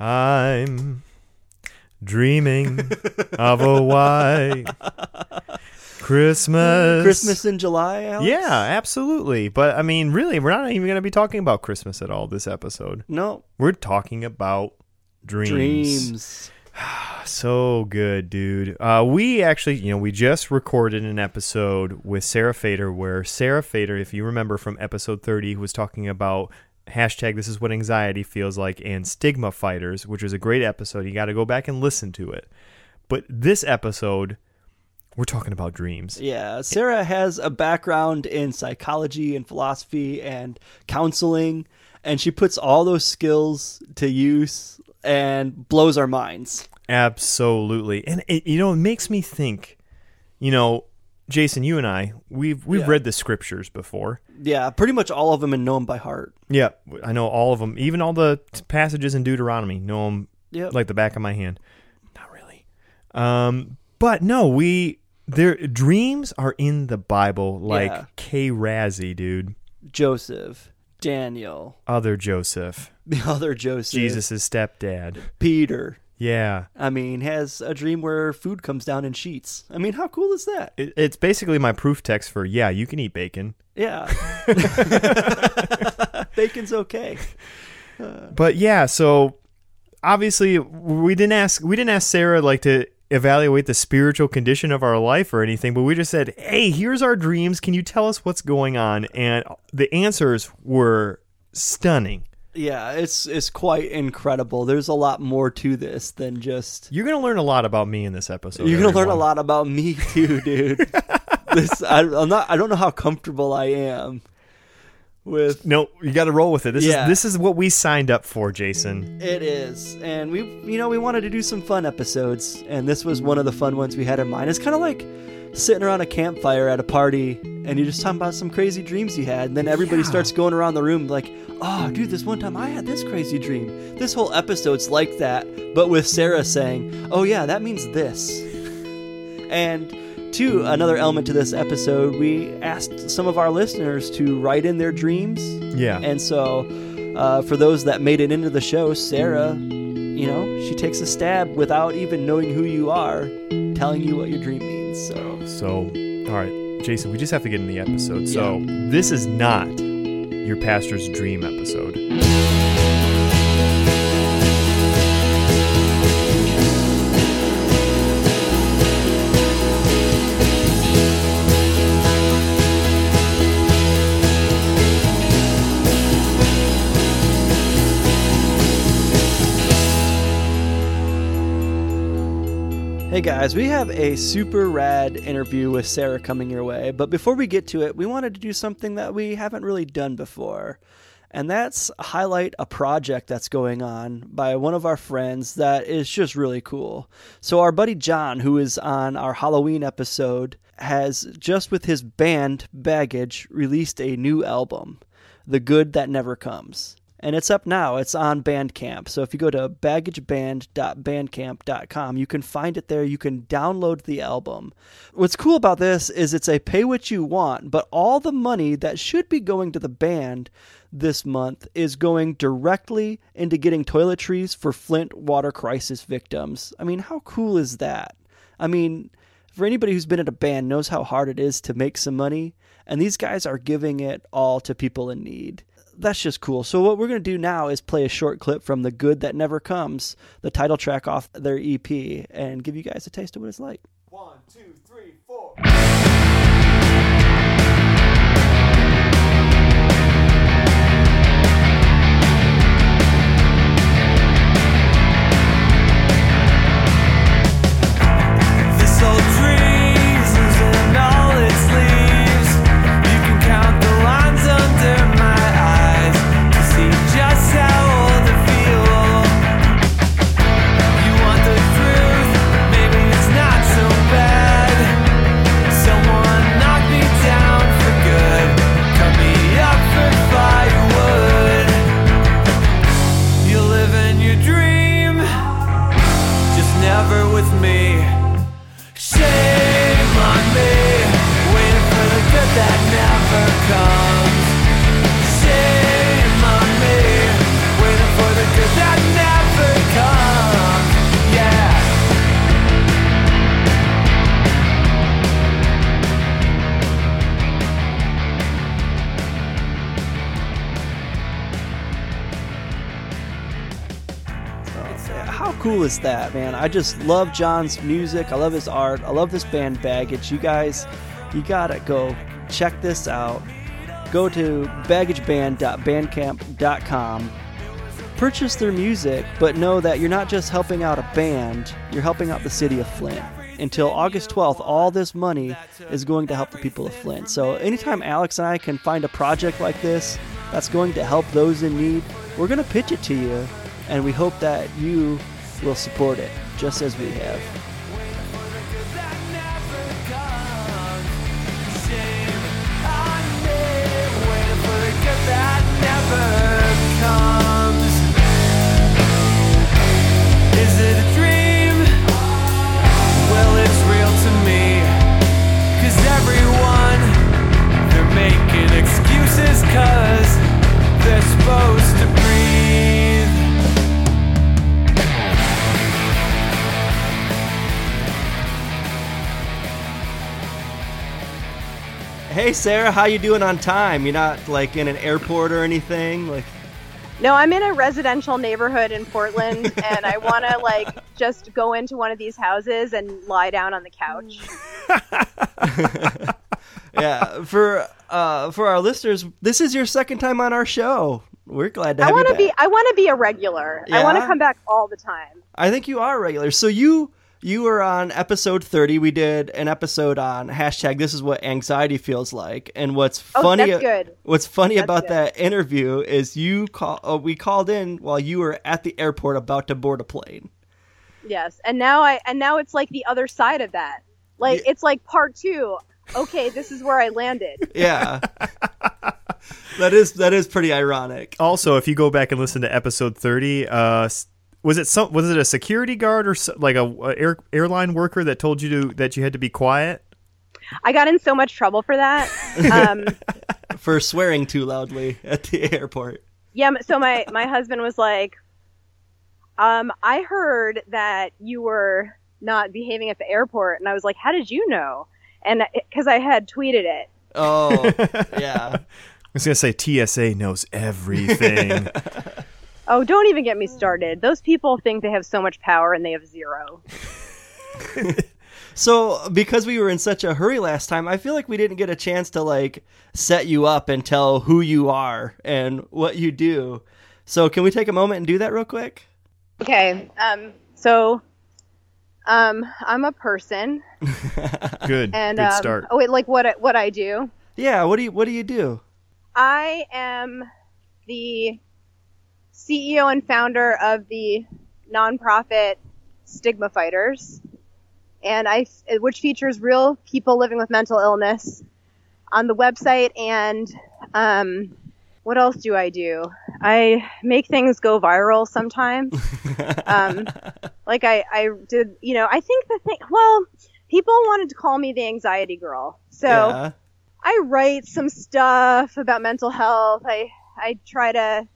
I'm dreaming of a white Christmas. Christmas in July, Alex? Yeah, absolutely. But I mean, really, we're not even going to be talking about Christmas at all this episode. No. We're talking about dreams. Dreams. So good, dude. Uh, we actually, you know, we just recorded an episode with Sarah Fader where Sarah Fader, if you remember from episode 30, was talking about hashtag this is what anxiety feels like and stigma fighters, which was a great episode. You got to go back and listen to it. But this episode, we're talking about dreams. Yeah, Sarah has a background in psychology and philosophy and counseling, and she puts all those skills to use and blows our minds. Absolutely. And it, you know, it makes me think, you know, Jason, you and I, we've we've Yeah. read the scriptures before. Yeah, pretty much all of them and know them by heart. Yeah, I know all of them, even all the t- passages in Deuteronomy. Know them Yep. like the back of my hand. Not really. Um, but no, we their dreams are in the Bible like Yeah. K. Razzie, dude. Joseph, Daniel, Other Joseph, the other Joseph, Jesus' stepdad. Peter. Yeah, I mean, has a dream where food comes down in sheets. I mean, how cool is that? it, it's basically my proof text for yeah, you can eat bacon. Yeah. Bacon's okay. Uh, but yeah, so obviously we didn't ask we didn't ask Sarah like to evaluate the spiritual condition of our life or anything, but we just said, "Hey, here's our dreams. Can you tell us what's going on?" And the answers were stunning. Yeah, it's it's quite incredible. There's a lot more to this than just You're going to learn a lot about me in this episode. You're gonna learn a lot about me too, dude. this I, I'm not. I don't know how comfortable I am with No, you got to roll with it. This Yeah. is this is what we signed up for, Jason. it is, and we, you know, we wanted to do some fun episodes, and this was one of the fun ones we had in mind. It's kind of like sitting around a campfire at a party, and you're just talking about some crazy dreams you had, and then everybody Yeah. starts going around the room like, "Oh, dude, this one time I had this crazy dream." This whole episode's like that, but with Sarah saying, "Oh yeah, that means this." And two, another element to this episode, we asked some of our listeners to write in their dreams. Yeah. And so, uh, for those that made it into the show, Sarah, you know, she takes a stab without even knowing who you are, telling you what your dream means. So, So, all right, Jason, we just have to get in the episode. So, this is not your pastor's dream episode. Hey guys, we have a super rad interview with Sarah coming your way. But before we get to it, we wanted to do something that we haven't really done before. And that's highlight a project that's going on by one of our friends that is just really cool. So, our buddy John, who is on our Halloween episode, has just with his band Baggage released a new album, The Good That Never Comes. And it's up now. It's on Bandcamp. So if you go to baggageband.bandcamp.com, you can find it there. You can download the album. What's cool about this is it's a pay what you want, but all the money that should be going to the band this month is going directly into getting toiletries for Flint water crisis victims. I mean, how cool is that? I mean, for anybody who's been in a band knows how hard it is to make some money, and these guys are giving it all to people in need. That's just cool. So what we're going to do now is play a short clip from The Good That Never Comes, the title track off their EP, and give you guys a taste of what it's like. One, two, three, I just love John's music. I love his art. I love this band Baggage. You guys, you gotta go check this out. Go to baggageband.bandcamp.com. Purchase their music, but know that you're not just helping out a band, you're helping out the city of Flint. Until August 12th, all this money is going to help the people of Flint. So, anytime Alex and I can find a project like this that's going to help those in need, we're going to pitch it to you, and we hope that you will support it, just as we have. That never comes. Shame Hey Sarah, how you doing on time? You're not like in an airport or anything? Like No, I'm in a residential neighborhood in Portland, and I want to like just go into one of these houses and lie down on the couch. Yeah, for uh for our listeners, this is your second time on our show. We're glad to have I want you to be. I want to be a regular. Yeah? I want to come back all the time. I think you are regular. So you you were on episode 30. We did an episode on hashtag this is what anxiety feels like. And what's Oh, funny that's good. what's funny That's about good. that interview is you call uh, we called in while you were at the airport about to board a plane. Yes, and now I and now it's like the other side of that. Like Yeah. it's like part two. Okay, this is where I landed. Yeah. that is that is pretty ironic. Also, if you go back and listen to episode 30, uh, s- was it some was it a security guard or so, like a, a air, airline worker that told you to that you had to be quiet? I got in so much trouble for that. Um, For swearing too loudly at the airport. yeah, so my my husband was like, um, I heard that you were not behaving at the airport, and I was like, how did you know? And because I had tweeted it. Oh, yeah. I was gonna say TSA knows everything. Oh, don't even get me started. Those people think they have so much power and they have zero. So, because we were in such a hurry last time, I feel like we didn't get a chance to like set you up and tell who you are and what you do. So, can we take a moment and do that real quick? Okay. Um. So, um, I'm a person, Good, and good um, start. oh wait, like what I, what I do. Yeah, what do you what do you do? I am the CEO and founder of the nonprofit Stigma Fighters, and I, which features real people living with mental illness on the website. And um, what else do I do? I make things go viral sometimes. um, like I, I did, you know, I think the thing. Well, people wanted to call me the anxiety girl, so. yeah. I write some stuff about mental health. I I try to,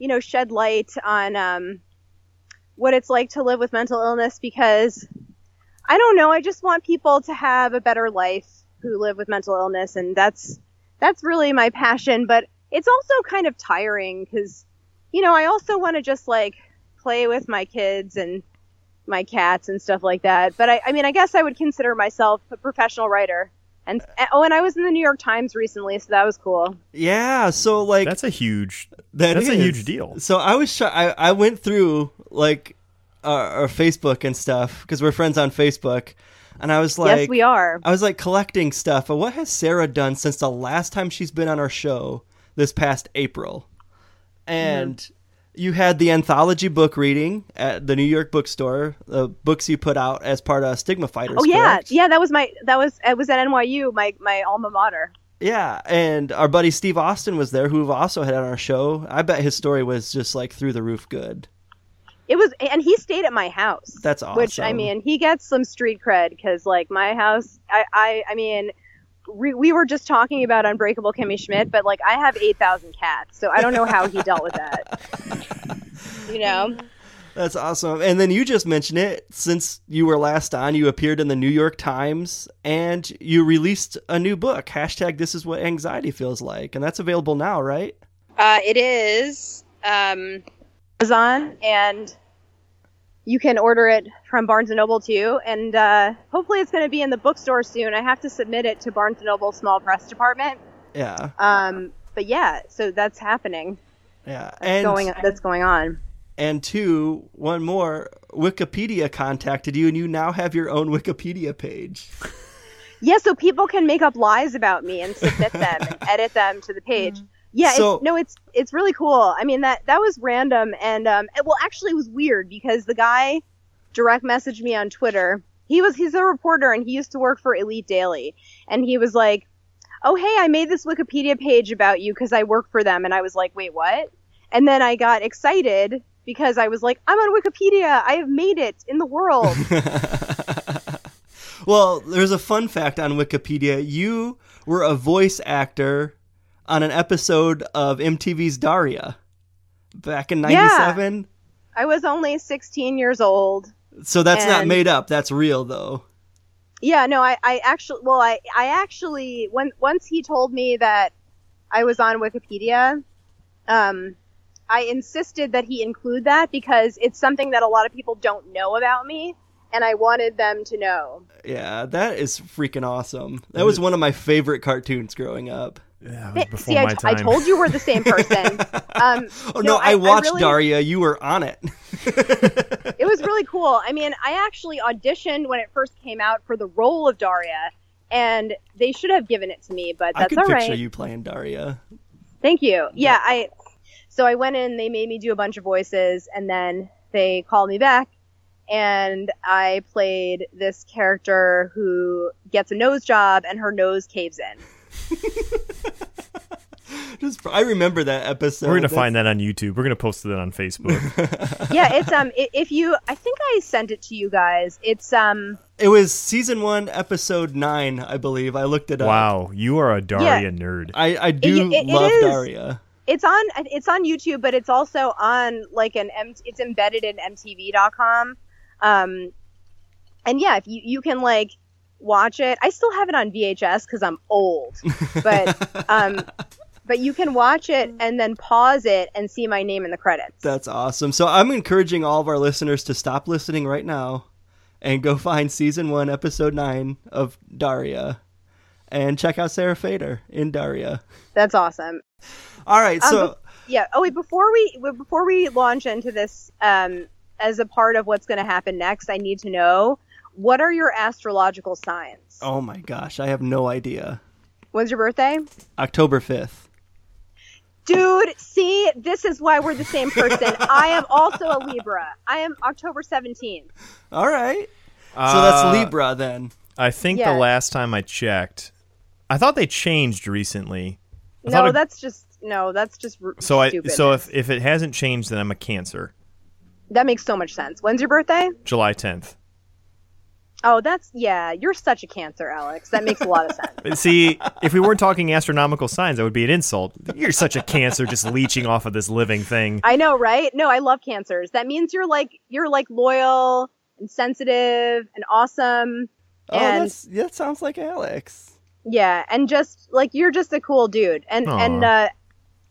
you know, shed light on um, what it's like to live with mental illness because I don't know. I just want people to have a better life who live with mental illness, and that's that's really my passion. But it's also kind of tiring because, you know, I also want to just like play with my kids and my cats and stuff like that. But I, I mean, I guess I would consider myself a professional writer. And eh, oh, and I was in the New York Times recently, so that was cool. Yeah, so like That's a huge. That that's a huge deal. So I was try- I I went through like our, our Facebook and stuff because we're friends on Facebook, and I was like, yes, we are. I was like collecting stuff. But what has Sarah done since the last time she's been on our show this past April? And Mm-hmm. You had the anthology book reading at the New York bookstore, the books you put out as part of Stigma Fighters. Oh yeah, correct? yeah. That was my that was it was at NYU, my my alma mater. Yeah, and our buddy Steve Austin was there, who we've also had on our show. I bet his story was just like through the roof good. It was, and he stayed at my house. That's awesome. Which I mean, he gets some street cred because like my house, I I I mean. We, we were just talking about Unbreakable Kimmy Schmidt, but like I have 8,000 cats, so I don't know how he dealt with that. You know? That's awesome. And then you just mentioned it since you were last on, you appeared in the New York Times and you released a new book, hashtag this is what anxiety feels like. And that's available now, right? Uh, it is um, Amazon, and you can order it from Barnes and Noble too, and uh, hopefully it's going to be in the bookstore soon. I have to submit it to Barnes and Noble small press department. Yeah, Um, but yeah, so that's happening. yeah. That's and going that's going on. and two, one more. Wikipedia contacted you, and you now have your own Wikipedia page. Yeah, so people can make up lies about me and submit them and edit them to the page. Yeah, So- it's, no, it's it's really cool. I mean that that was random and um it- well actually it was weird because the guy direct messaged me on Twitter. He was he's a reporter and he used to work for Elite Daily and he was like, "Oh hey, I made this Wikipedia page about you because I work for them." And I was like, "Wait, what?" And then I got excited because I was like, "I'm on Wikipedia. I have made it in the world." Well, there's a fun fact on Wikipedia. You were a voice actor on an episode of MTV's Daria back in Yeah. 97. I was only 16 years old. So that's not made up. That's real, though. Yeah, no, I, I actually, well, I, I actually, when once he told me that I was on Wikipedia, um, I insisted that he include that because it's something that a lot of people don't know about me, and I wanted them to know. Yeah, that is freaking awesome. That was one of my favorite cartoons growing up. Yeah, was before See, I, my t- I time. told you we're the same person. um, Oh no, I, I watched really- Daria. You were on it. it was really cool. I mean, I actually auditioned when it first came out for the role of Daria, and they should have given it to me, but I that's could all picture right. you playing Daria. Thank you. Yeah, I. So I went in. They made me do a bunch of voices, and then they called me back, and I played this character who gets a nose job, and her nose caves in. Just, I remember that episode. We're gonna That's- find that on YouTube. We're gonna post it on Facebook. yeah, it's um. if you, I think I sent it to you guys. It's um. It was season one, episode nine, I believe. I looked it up. wow, you are a Daria nerd. I, I do It- it- it love is. Daria. It's on. It's on YouTube, but it's also on like an. M, it's embedded in MTV.com. Um, and yeah, if you you can like watch it. I still have it on VHS because I'm old, but um, but you can watch it and then pause it and see my name in the credits. That's awesome. So I'm encouraging all of our listeners to stop listening right now and go find season one, episode nine of Daria, and check out Sarah Fader in Daria. That's awesome. All right, Um, so Yeah. Oh wait, before we before we launch into this, um, as a part of what's going to happen next, I need to know what are your astrological signs. oh my gosh, I have no idea. When's your birthday? October fifth. Dude, see, this is why we're the same person. I am also a Libra. I am October 17th. All right, so Uh, that's Libra then. I think Yeah. the last time I checked, I thought they changed recently. I No, thought it- that's just no, that's just r- so I so if if it hasn't changed, then I'm a Cancer. that makes so much sense. When's your birthday? July 10th. Oh, that's yeah. You're such a Cancer, Alex. That makes a lot of sense. But See, if we weren't talking astronomical signs, that would be an insult. You're such a Cancer, just leeching off of this living thing. I know, right? No, I love Cancers. That means you're like you're like loyal and sensitive and awesome. Oh, and that's, that sounds like Alex. yeah, and just like you're just a cool dude. And and uh,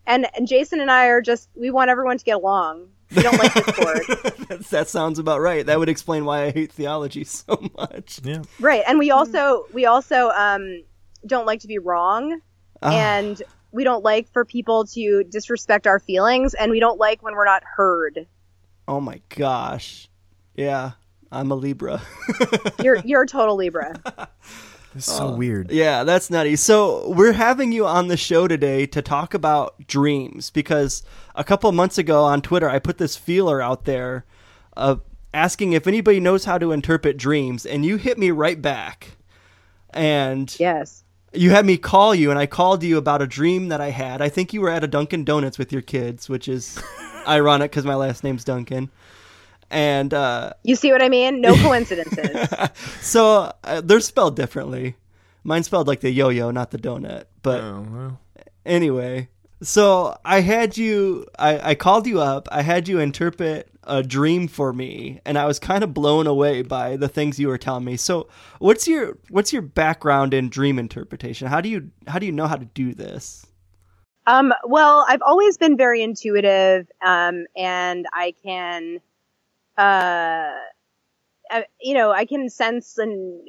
and and Jason and I are just we want everyone to get along. We don't like discord. That's, that sounds about right. That would explain why I hate theology so much. Yeah. Right, and we also we also um don't like to be wrong, Ah. and we don't like for people to disrespect our feelings, and we don't like when we're not heard. Oh my gosh. Yeah, I'm a Libra. You're you're a total Libra. It's so uh, weird. yeah, that's nutty. So, we're having you on the show today to talk about dreams because a couple months ago on Twitter, I put this feeler out there of asking if anybody knows how to interpret dreams, and you hit me right back. And Yes. you had me call you, and I called you about a dream that I had. I think you were at a Dunkin' Donuts with your kids, which is ironic because my last name's Duncan. And uh, You see what I mean? No coincidences. so uh, they're spelled differently. Mine's spelled like the yo-yo, not the donut. But Oh, well. anyway, so I had you. I, I called you up. I had you interpret a dream for me, and I was kind of blown away by the things you were telling me. So, what's your what's your background in dream interpretation? How do you how do you know how to do this? um, well, I've always been very intuitive, um, and I can uh, you know, I can sense and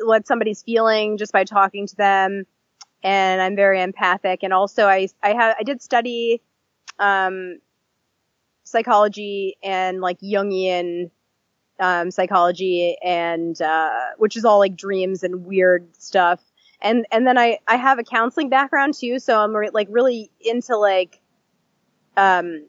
what somebody's feeling just by talking to them, and I'm very empathic. And also, I I have I did study um, psychology and like Jungian um, psychology, and uh, which is all like dreams and weird stuff. And and then I I have a counseling background too, so I'm re- like really into like um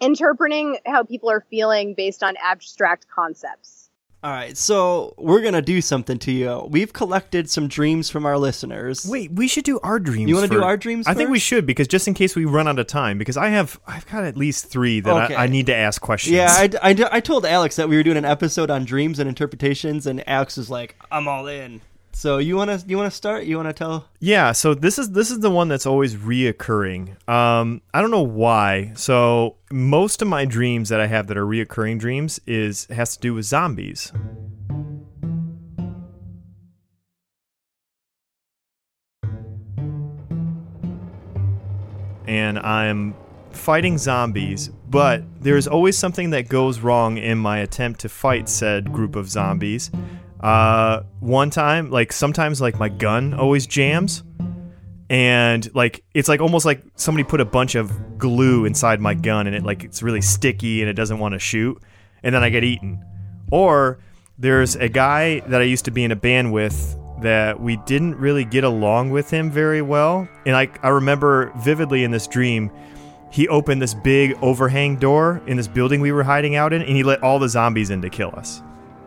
interpreting how people are feeling based on abstract concepts. All right, so we're gonna do something to you. We've collected some dreams from our listeners. Wait, we should do our dreams. You wanna do our dreams I think we should because just in case we run out of time, because I have I've got at least three that Okay. I, I need to ask questions. Yeah, I, I, I told Alex that we were doing an episode on dreams and interpretations, and Alex was like, "I'm all in." So you wanna you wanna start? You wanna tell? Yeah, so this is this is the one that's always reoccurring. Um, I don't know why. So most of my dreams that I have that are reoccurring dreams is has to do with zombies. And I'm fighting zombies, but there's always something that goes wrong in my attempt to fight said group of zombies. Uh, one time, like sometimes, like my gun always jams, and like it's like almost like somebody put a bunch of glue inside my gun, and it like it's really sticky and it doesn't want to shoot, and then I get eaten. Or there's a guy that I used to be in a band with that we didn't really get along with him very well, and I I remember vividly in this dream he opened this big overhang door in this building we were hiding out in, and he let all the zombies in to kill us.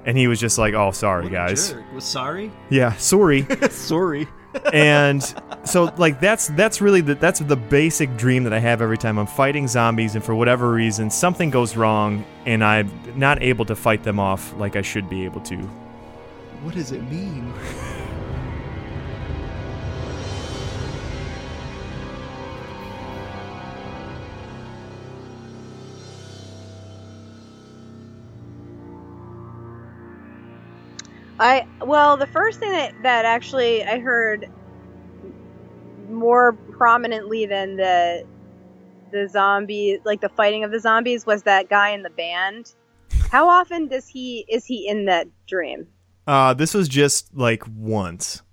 And he was just like, "Oh, sorry, guys. Was sorry? Yeah, sorry." Sorry. and so, like, that's that's really the that's the basic dream that I have every time I'm fighting zombies, and for whatever reason, something goes wrong, and I'm not able to fight them off like I should be able to. What does it mean? I well, the first thing that that actually I heard more prominently than the the zombie like the fighting of the zombies was that guy in the band. How often does he is he in that dream? Uh, this was just like once,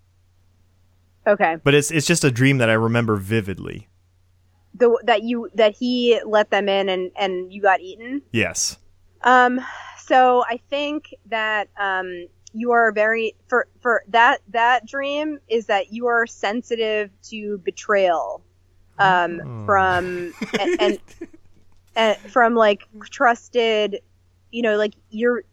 Okay. but it's it's just a dream that I remember vividly. The that you that he let them in and and you got eaten? Yes. Um, so I think that um, you are very for for that that dream is that you are sensitive to betrayal, um, Oh. from and, and, and from like trusted, you know, like you're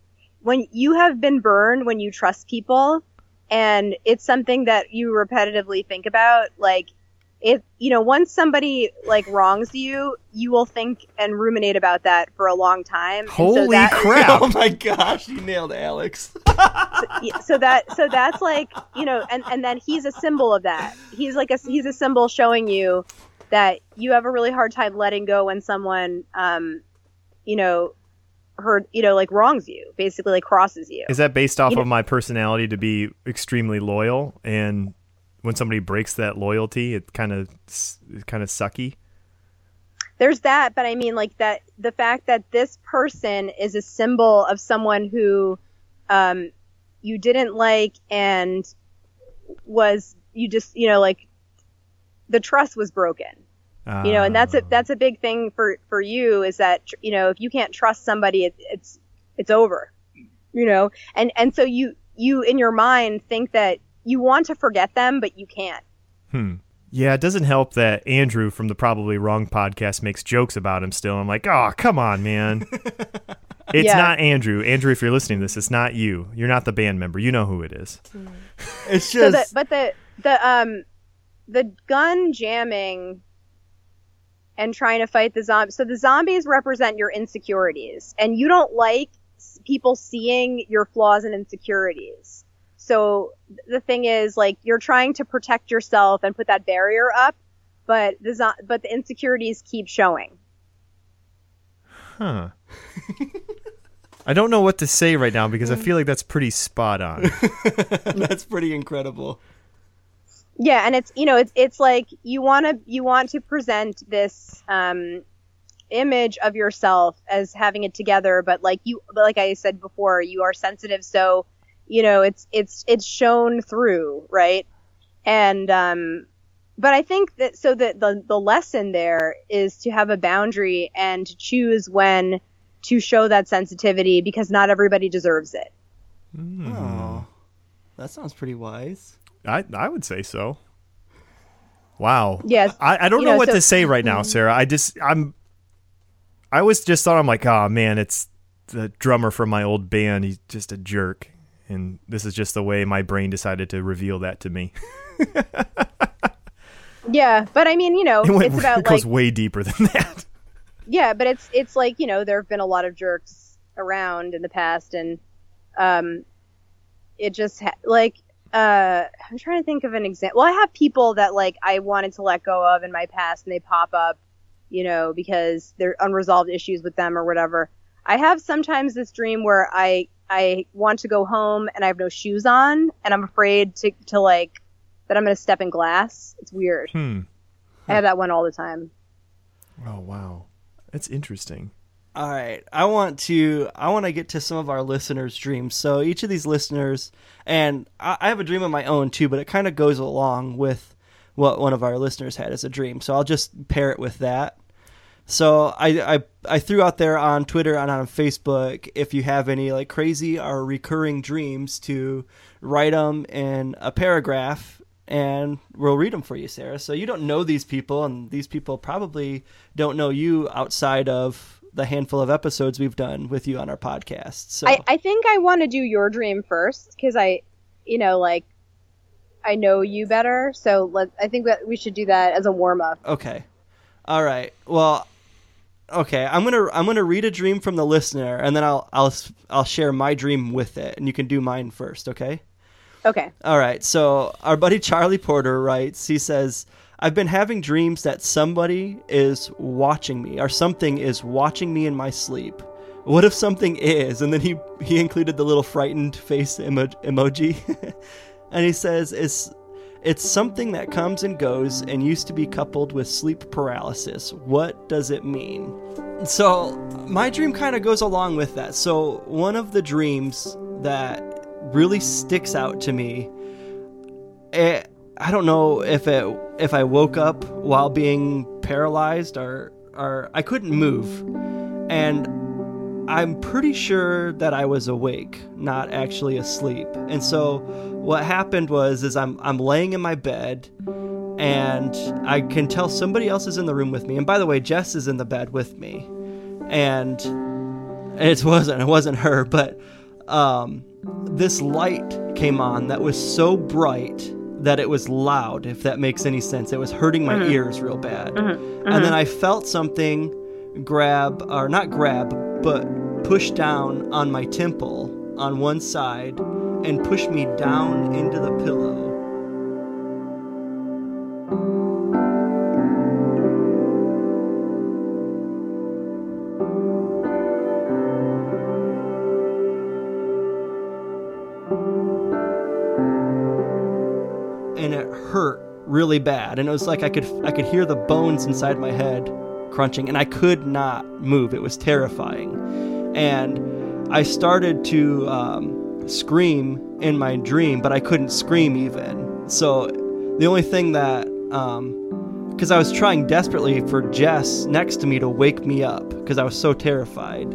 when you have been burned when you trust people, and it's something that you repetitively think about, like. It, you know, once somebody like wrongs you, you will think and ruminate about that for a long time. And so Holy that- crap! oh my gosh, you nailed Alex. Yeah, so that so that's like you know and and then he's a symbol of that he's like a he's a symbol showing you that you have a really hard time letting go when someone um you know hurt you know like wrongs you basically like crosses you Is that based off You know- of my personality to be extremely loyal and when somebody breaks that loyalty, it kind of kind of sucky? there's that but i mean like that the fact that this person is a symbol of someone who um you didn't like and was you just you know like the trust was broken you know and that's a that's a big thing for for you is that you know if you can't trust somebody it, it's it's over you know and and so you you in your mind think that you want to forget them but you can't Hmm. Yeah, it doesn't help that Andrew from the Probably Wrong podcast makes jokes about him still. I'm like, oh, come on, man. It's Yeah. not Andrew. Andrew, if you're listening to this, it's not you. You're not the band member. You know who it is. It's so just the, but the the um the gun jamming and trying to fight the zombies so the zombies represent your insecurities and you don't like people seeing your flaws and insecurities so the thing is like you're trying to protect yourself and put that barrier up but the but the insecurities keep showing Huh. I don't know what to say right now because I feel like that's pretty spot on. that's pretty incredible. Yeah, and it's you know it's it's like you want to you want to present this um image of yourself as having it together, but like you, but like I said before, you are sensitive, so you know it's it's it's shown through, right? And um, but I think that so that the the lesson there is to have a boundary and to choose when to show that sensitivity because not everybody deserves it. Oh, that sounds pretty wise. I I would say so. Wow. Yes. I, I don't You know, know, what so- to say right now, Sarah. I just I'm I was just thought I'm like, oh man, it's the drummer from my old band. He's just a jerk, and this is just the way my brain decided to reveal that to me. Yeah, but I mean, you know, It, went, it's about it goes like way deeper than that. yeah, but it's it's like you know there have been a lot of jerks around in the past, and um, it just ha- like uh, I'm trying to think of an example. Well, I have people that like I wanted to let go of in my past, and they pop up, you know, because they're unresolved issues with them or whatever. I have sometimes this dream where I I want to go home and I have no shoes on, and I'm afraid to to like that I'm gonna step in glass. It's weird. Hmm. I have that one all the time. Oh wow, that's interesting. All right, I want to I want to get to some of our listeners' dreams. So each of these listeners, and I, I have a dream of my own too, but it kind of goes along with what one of our listeners had as a dream. So I'll just pair it with that. So I, I I threw out there on Twitter and on Facebook if you have any like crazy or recurring dreams to write them in a paragraph and we'll read them for you, Sarah. So you don't know these people, and these people probably don't know you outside of the handful of episodes we've done with you on our podcast. So I, I think I want to do your dream first because I, you know, like I know you better. So let I think that we should do that as a warm up. okay, all right. Well, okay. I'm gonna I'm gonna read a dream from the listener, and then I'll I'll I'll share my dream with it, and you can do mine first. Okay. Okay. All right. So our buddy Charlie Porter writes. He says, "I've been having dreams that somebody is watching me, or something is watching me in my sleep. What if something is?" And then he he included the little frightened face emo- emoji, and he says, "It's." It's something that comes and goes and used to be coupled with sleep paralysis. What does it mean? So, my dream kind of goes along with that. So, one of the dreams that really sticks out to me it, I don't know if it if I woke up while being paralyzed or or I couldn't move and I'm pretty sure that I was awake, not actually asleep. And so what happened was is I'm I'm laying in my bed and I can tell somebody else is in the room with me. And by the way, Jess is in the bed with me. And it wasn't it wasn't her, but um this light came on that was so bright that it was loud, if that makes any sense. It was hurting my mm-hmm. ears real bad. Mm-hmm. And then mm-hmm. I felt something grab, or not grab, but push down on my temple on one side and push me down into the pillow. and it hurt really bad. And it was like I could I could hear the bones inside my head crunching and I could not move. It was terrifying. And I started to um, scream in my dream but I couldn't scream even. So the only thing that because I was trying desperately for Jess next to me to wake me up because I was so terrified.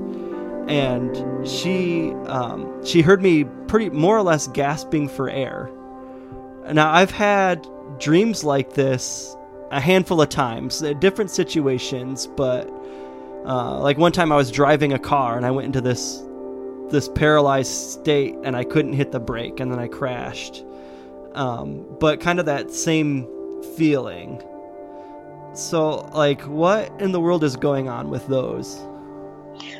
And she um, she heard me pretty more or less gasping for air. Now, I've had dreams like this a handful of times, uh, different situations, but uh, like one time I was driving a car and I went into this this paralyzed state and I couldn't hit the brake and then I crashed. Um, but kind of that same feeling. So, like, what in the world is going on with those?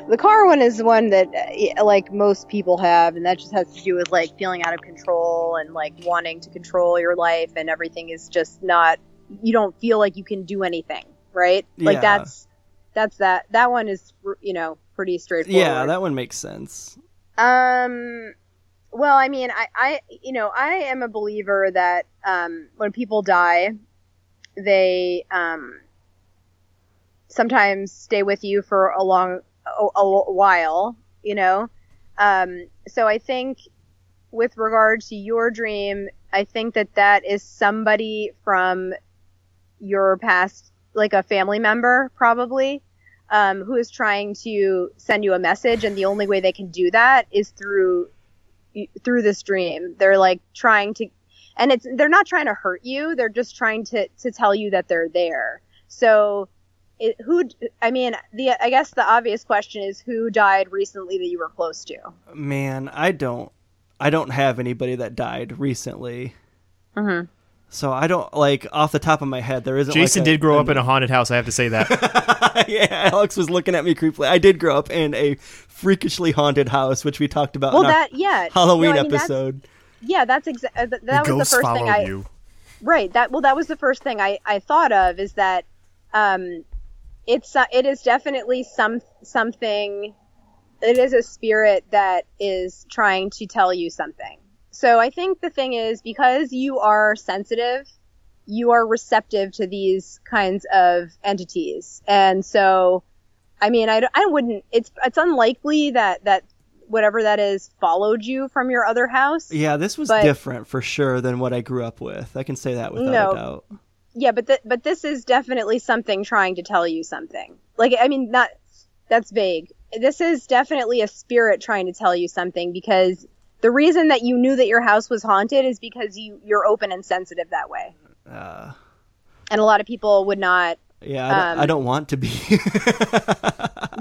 The car one is the one that uh, like most people have, and that just has to do with like feeling out of control and like wanting to control your life, and everything is just not. You don't feel like you can do anything, right? Like Yeah. that's that's that. That one is you know pretty straightforward. Yeah, that one makes sense. Um, well, I mean, I, I, you know, I am a believer that um, when people die, they, um, sometimes stay with you for a long a, a while, you know. Um, so I think with regard to your dream, I think that that is somebody from your past, like a family member, probably, um, who is trying to send you a message, and the only way they can do that is through through this dream. They're like trying to, and it's they're not trying to hurt you. They're just trying to to tell you that they're there. So. It, who I mean the I guess the obvious question is who died recently that you were close to. Man, I don't I don't have anybody that died recently. Mm-hmm. So I don't like off the top of my head. There isn't. Jason like a- did grow up in a haunted house. I have to say that. yeah, Alex was looking at me creepily. I did grow up in a freakishly haunted house, which we talked about Well, in our that yeah, Halloween No, I mean, that's- episode. Yeah, that's exactly uh, that the was the first thing I you. right. That well, that was the first thing I I thought of is that um, it's uh, it is definitely some something. It is a spirit that is trying to tell you something. So I think the thing is because you are sensitive, you are receptive to these kinds of entities, and so. I mean, I, I wouldn't. It's it's unlikely that that whatever that is followed you from your other house. Yeah, this was But- different for sure than what I grew up with. I can say that without No. a doubt. Yeah, but th- but this is definitely something trying to tell you something. Like I mean, not that's vague. This is definitely a spirit trying to tell you something because the reason that you knew that your house was haunted is because you you're open and sensitive that way. Uh, And a lot of people would not. yeah, I don't, Um, I don't want to be.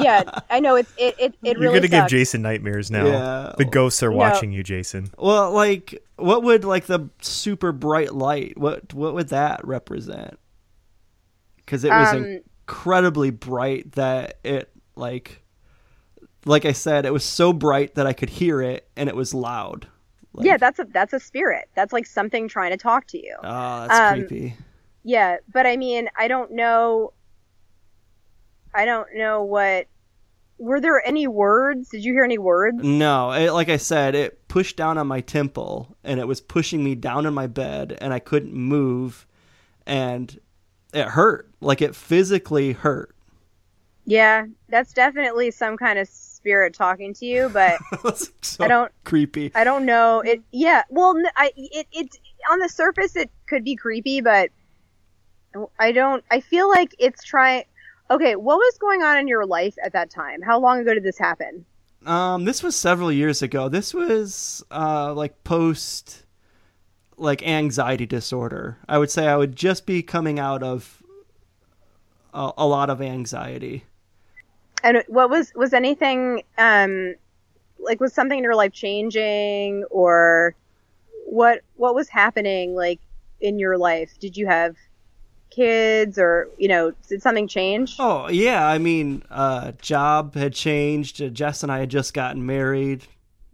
Yeah, I know it's it it, it You're really gonna give. Jason nightmares now. Yeah. The ghosts are No. watching you, Jason. well, like, what would like the super bright light? What what would that represent? Because it was Um, incredibly bright that it like, like I said, it was so bright that I could hear it, and it was loud. Like, yeah, that's a that's a spirit. That's like something trying to talk to you. Oh, that's Um, creepy. Yeah, but I mean, I don't know. I don't know what. Were there any words? Did you hear any words? No, it, like I said, it pushed down on my temple and it was pushing me down in my bed and I couldn't move and it hurt. Like it physically hurt. Yeah, that's definitely some kind of spirit talking to you, but so I don't. creepy. I don't know. It. Yeah. Well, I. It. It. On the surface, it could be creepy, but I don't. I feel like it's trying. Okay, what was going on in your life at that time? How long ago did this happen? Um, this was several years ago. This was uh like post like anxiety disorder. I would say I would just be coming out of a, a lot of anxiety. And what was was anything um like was something in your life changing or what what was happening like in your life? Did you have kids or you know did something change? Oh yeah, I mean, uh, job had changed. Uh, Jess and I had just gotten married.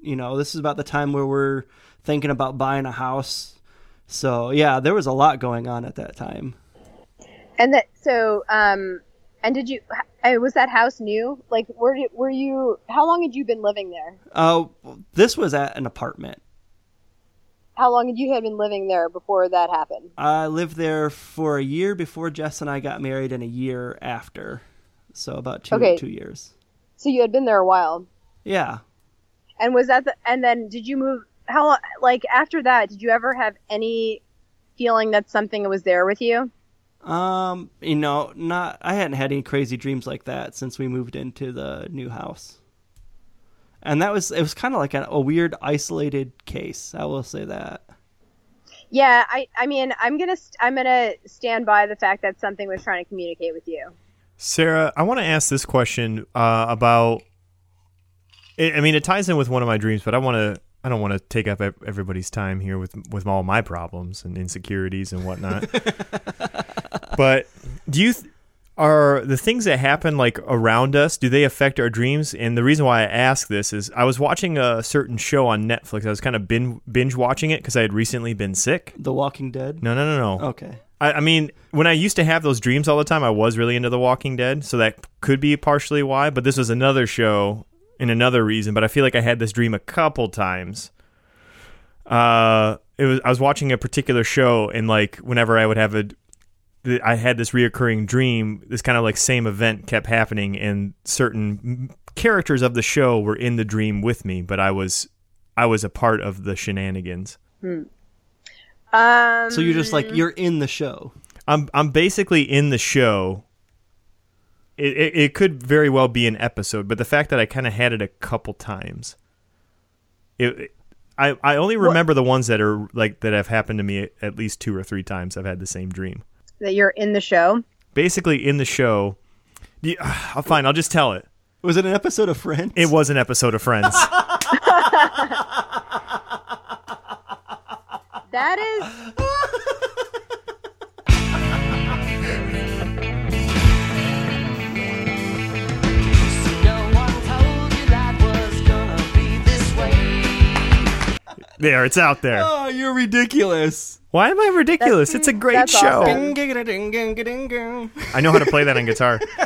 You know, this is about the time where we're thinking about buying a house. So yeah, there was a lot going on at that time. And that so um and did you uh, was that house new? Like were you, were you how long had you been living there? Uh, this was at an apartment. How long had you had been living there before that happened? I lived there for a year before Jess and I got married, and a year after. So about two Okay. two years. So you had been there a while. Yeah. And was that the and then did you move how like after that did you ever have any feeling that something was there with you? Um, you know, not I hadn't had any crazy dreams like that since we moved into the new house. And that was it was kind of like a, a weird isolated case. I will say that. Yeah, I I mean, I'm going to st- I'm going to stand by the fact that something was trying to communicate with you. Sarah, I want to ask this question uh, about. I I mean, it ties in with one of my dreams, but I want to. I don't want to take up everybody's time here with with all my problems and insecurities and whatnot. but do you th- are the things that happen like around us? Do they affect our dreams? And the reason why I ask this is I was watching a certain show on Netflix. I was kind of bin- binge watching it because I had recently been sick. The Walking Dead. No, no, no, no. Okay. I, I mean, when I used to have those dreams all the time, I was really into The Walking Dead, so that could be partially why. But this was another show and another reason. But I feel like I had this dream a couple times. Uh, it was I was watching a particular show, and like whenever I would have a, I had this reoccurring dream. This kind of like same event kept happening, and certain characters of the show were in the dream with me, but I was I was a part of the shenanigans. Um, So you're just like you're in the show. I'm I'm basically in the show. It, it, it could very well be an episode, but the fact that I kind of had it a couple times, it, it- I I only remember the ones that are like that have happened to me at least two or three times. I've had the same dream. that you're in the show. Basically, in the show, the, uh, fine. I'll just tell it. Was it an episode of Friends? It was an episode of Friends. That is there, it's out there. Oh, you're ridiculous. Why am I ridiculous? It's a great that's show. awesome. I know how to play that on guitar.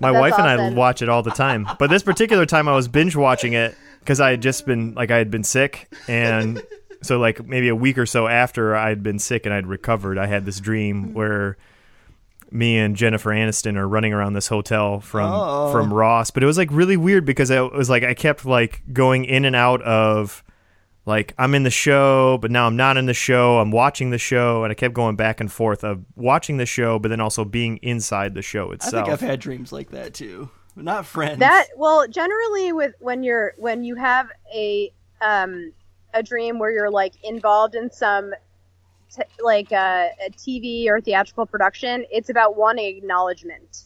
My That's wife and I watch it all the time. But this particular time I was binge watching it because I had just been like I had been sick and so like maybe a week or so after I'd been sick and I'd recovered, I had this dream where me and Jennifer Aniston are running around this hotel from Oh. from Ross, but it was like really weird because it was like I kept like going in and out of like I'm in the show, but now I'm not in the show. I'm watching the show, and I kept going back and forth of watching the show, but then also being inside the show itself. I think I've had dreams like that too. Not Friends. that well generally with when you're when you have a um a dream where you're like involved in some t- like uh, a TV or theatrical production, it's about wanting acknowledgement.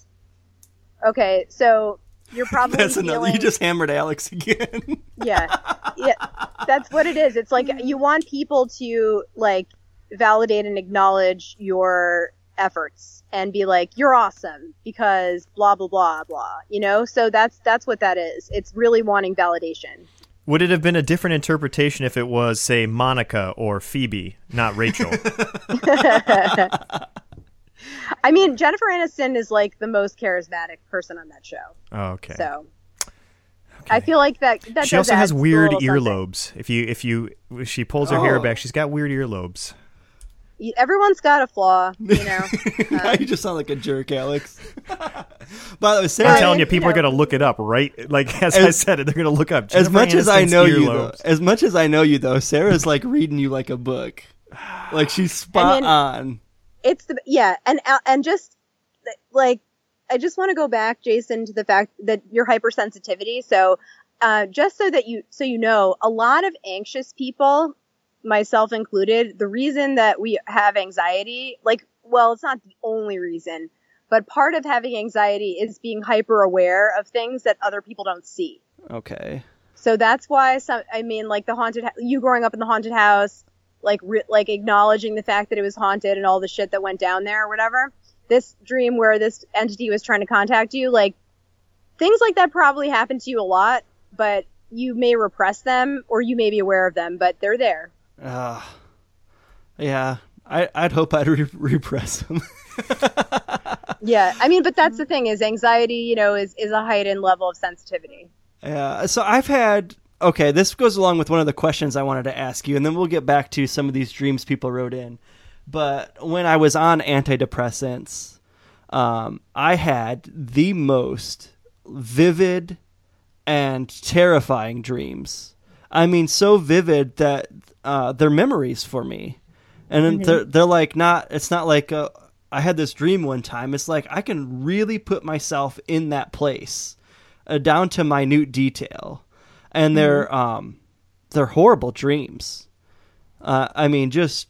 Okay, so you're probably That's another. feeling, You just hammered Alex again. yeah yeah that's what it is it's like you want people to like validate and acknowledge your efforts and be like you're awesome because blah blah blah blah you know so that's that's what that is it's really wanting validation Would it have been a different interpretation if it was, say, Monica or Phoebe, not Rachel? i mean jennifer aniston is like the most charismatic person on that show oh, okay. so i feel like that that she does also has weird little something. earlobes. If you if you if she pulls her hair Oh. back, she's got weird earlobes. everyone's got a flaw you know now you just sound like a jerk, Alex. By the way, Sarah, I'm telling you, you people are gonna look it up, right? Like as, I said it, they're gonna look up. as Jennifer much as I Aniston's know you, though, earlobes. as much as I know you, though, Sarah's like reading you like a book. Like she's spot mean- on. It's the yeah and uh, and just like i just want to go back jason to the fact that your hypersensitivity so uh, just so that you so you know a lot of anxious people myself included the reason that we have anxiety like well it's not the only reason but part of having anxiety is being hyper aware of things that other people don't see Okay. so that's why some, I mean, like the haunted, you growing up in the haunted house, like, re- like acknowledging the fact that it was haunted and all the shit that went down there or whatever. This dream where this entity was trying to contact you, like, things like that probably happen to you a lot, but you may repress them or you may be aware of them, but they're there. Uh, yeah. I, I'd hope I'd re- repress them. Yeah. I mean, but that's the thing is anxiety, you know, is, is a heightened level of sensitivity. Yeah. So I've had. Okay, this goes along with one of the questions I wanted to ask you, and then we'll get back to some of these dreams people wrote in. But when I was on antidepressants, um, I had the most vivid and terrifying dreams. I mean, so vivid that uh, they're memories for me, and then they're they're like not. It's not like uh, I had this dream one time. It's like I can really put myself in that place, uh, down to minute detail, and they're um, they're horrible dreams. Uh, I mean, just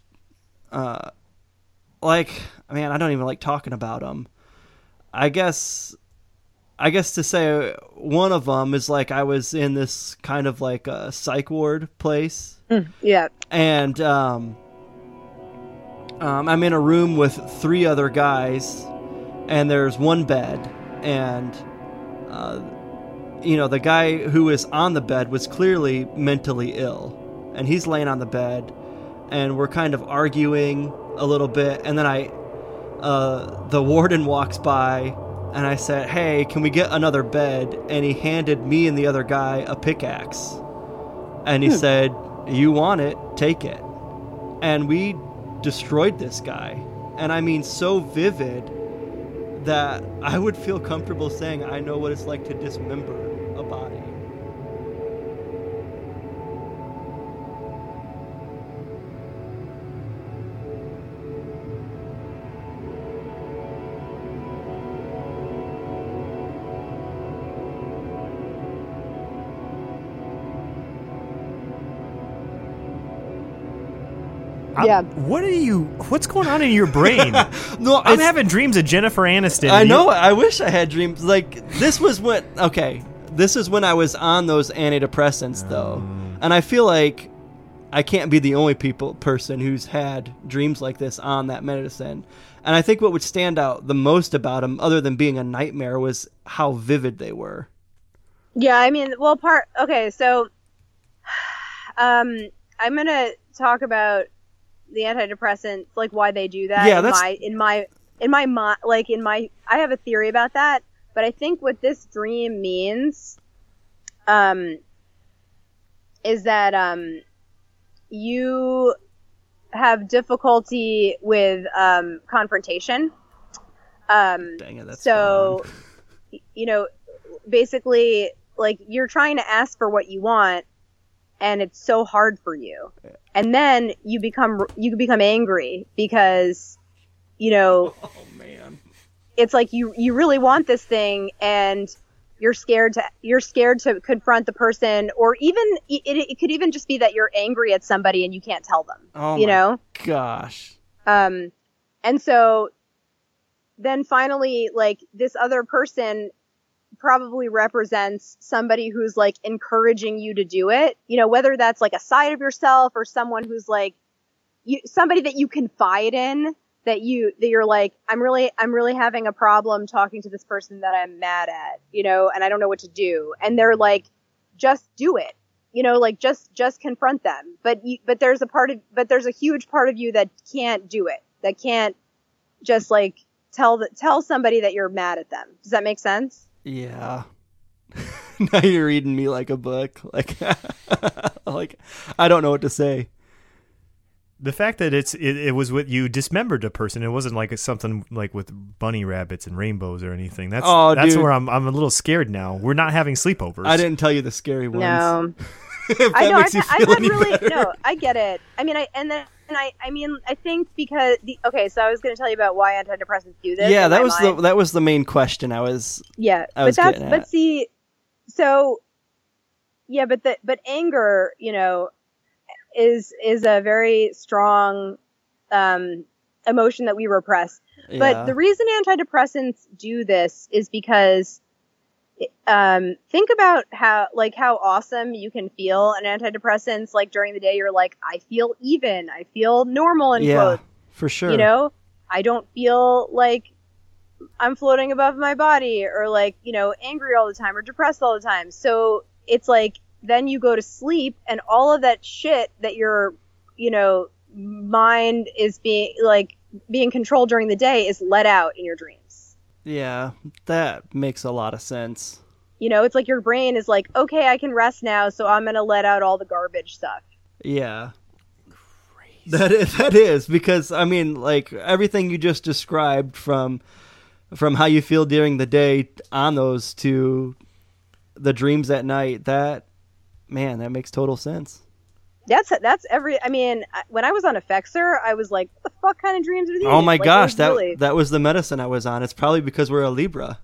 uh, like man, I don't even like talking about them. I guess I guess to say one of them is like I was in this kind of like a psych ward place, Yeah. and um, um, I'm in a room with three other guys, and there's one bed, and uh, you know the guy who was on the bed was clearly mentally ill, and he's laying on the bed, and we're kind of arguing a little bit, and then I, uh, the warden walks by, and I said, "Hey, can we get another bed?" And he handed me and the other guy a pickaxe, and he said, "You want it? Take it." And we destroyed this guy. and I mean so vivid that I would feel comfortable saying I know what it's like to dismember Yeah. What are you? What's going on in your brain? No, I'm having dreams of Jennifer Aniston. I and you- know. I wish I had dreams like this. Was when okay. This is when I was on those antidepressants, though, and I feel like I can't be the only people person who's had dreams like this on that medicine. And I think what would stand out the most about them, other than being a nightmare, was how vivid they were. Yeah, I mean, well, part okay. So, um, I'm gonna talk about the antidepressants, like why they do that. Yeah, in that's- my in my in my mind, like in my, I have a theory about that. But I think what this dream means, um, is that um, you have difficulty with um confrontation. Um, Dang it! That's so you know basically like you're trying to ask for what you want and it's so hard for you and then you become you become angry because you know oh man. it's like you you really want this thing and you're scared to you're scared to confront the person or even it, it could even just be that you're angry at somebody and you can't tell them Oh you my know Gosh. um, and so then finally, like this other person probably represents somebody who's like encouraging you to do it. You know, whether that's like a side of yourself or someone who's like you, somebody that you confide in that you, that you're like, I'm really, I'm really having a problem talking to this person that I'm mad at, you know, and I don't know what to do. And they're like, just do it you know like just just confront them but you, but there's a part of but there's a huge part of you that can't do it that can't just like tell the, tell somebody that you're mad at them does that make sense Yeah. now you're reading me like a book. Like, like I don't know what to say. The fact that it's it, it was with you dismembered a person. It wasn't like something like with bunny rabbits and rainbows or anything. That's Oh, that's dude. where I'm I'm a little scared now. We're not having sleepovers. I didn't tell you the scary ones. no if that i know makes I've, you I've feel any really better. no i get it i mean i and then and i i mean i think because the okay so i was going to tell you about why antidepressants do this Yeah, that was mind. the that was the main question. I was Yeah, I was but that's but see, so yeah, but the but anger, you know, is is a very strong um, emotion that we repress. yeah. But the reason antidepressants do this is because um, think about how like how awesome you can feel on antidepressants. Like during the day, you're like, I feel even, I feel normal in yeah, quotes. for sure. You know, I don't feel like I'm floating above my body or like, you know, angry all the time or depressed all the time. So it's like then you go to sleep and all of that shit that your, you know, mind is being like being controlled during the day is let out in your dreams. Yeah, that makes a lot of sense. You know, it's like your brain is like, okay, I can rest now, so I'm going to let out all the garbage stuff. Yeah. That is, that is because I mean like everything you just described from from how you feel during the day on those to the dreams at night that man that makes total sense. That's that's every. I mean, when I was on Effexor, I was like, "What the fuck kind of dreams are these?" Oh my Like, gosh, that really, that was the medicine I was on. It's probably because we're a Libra.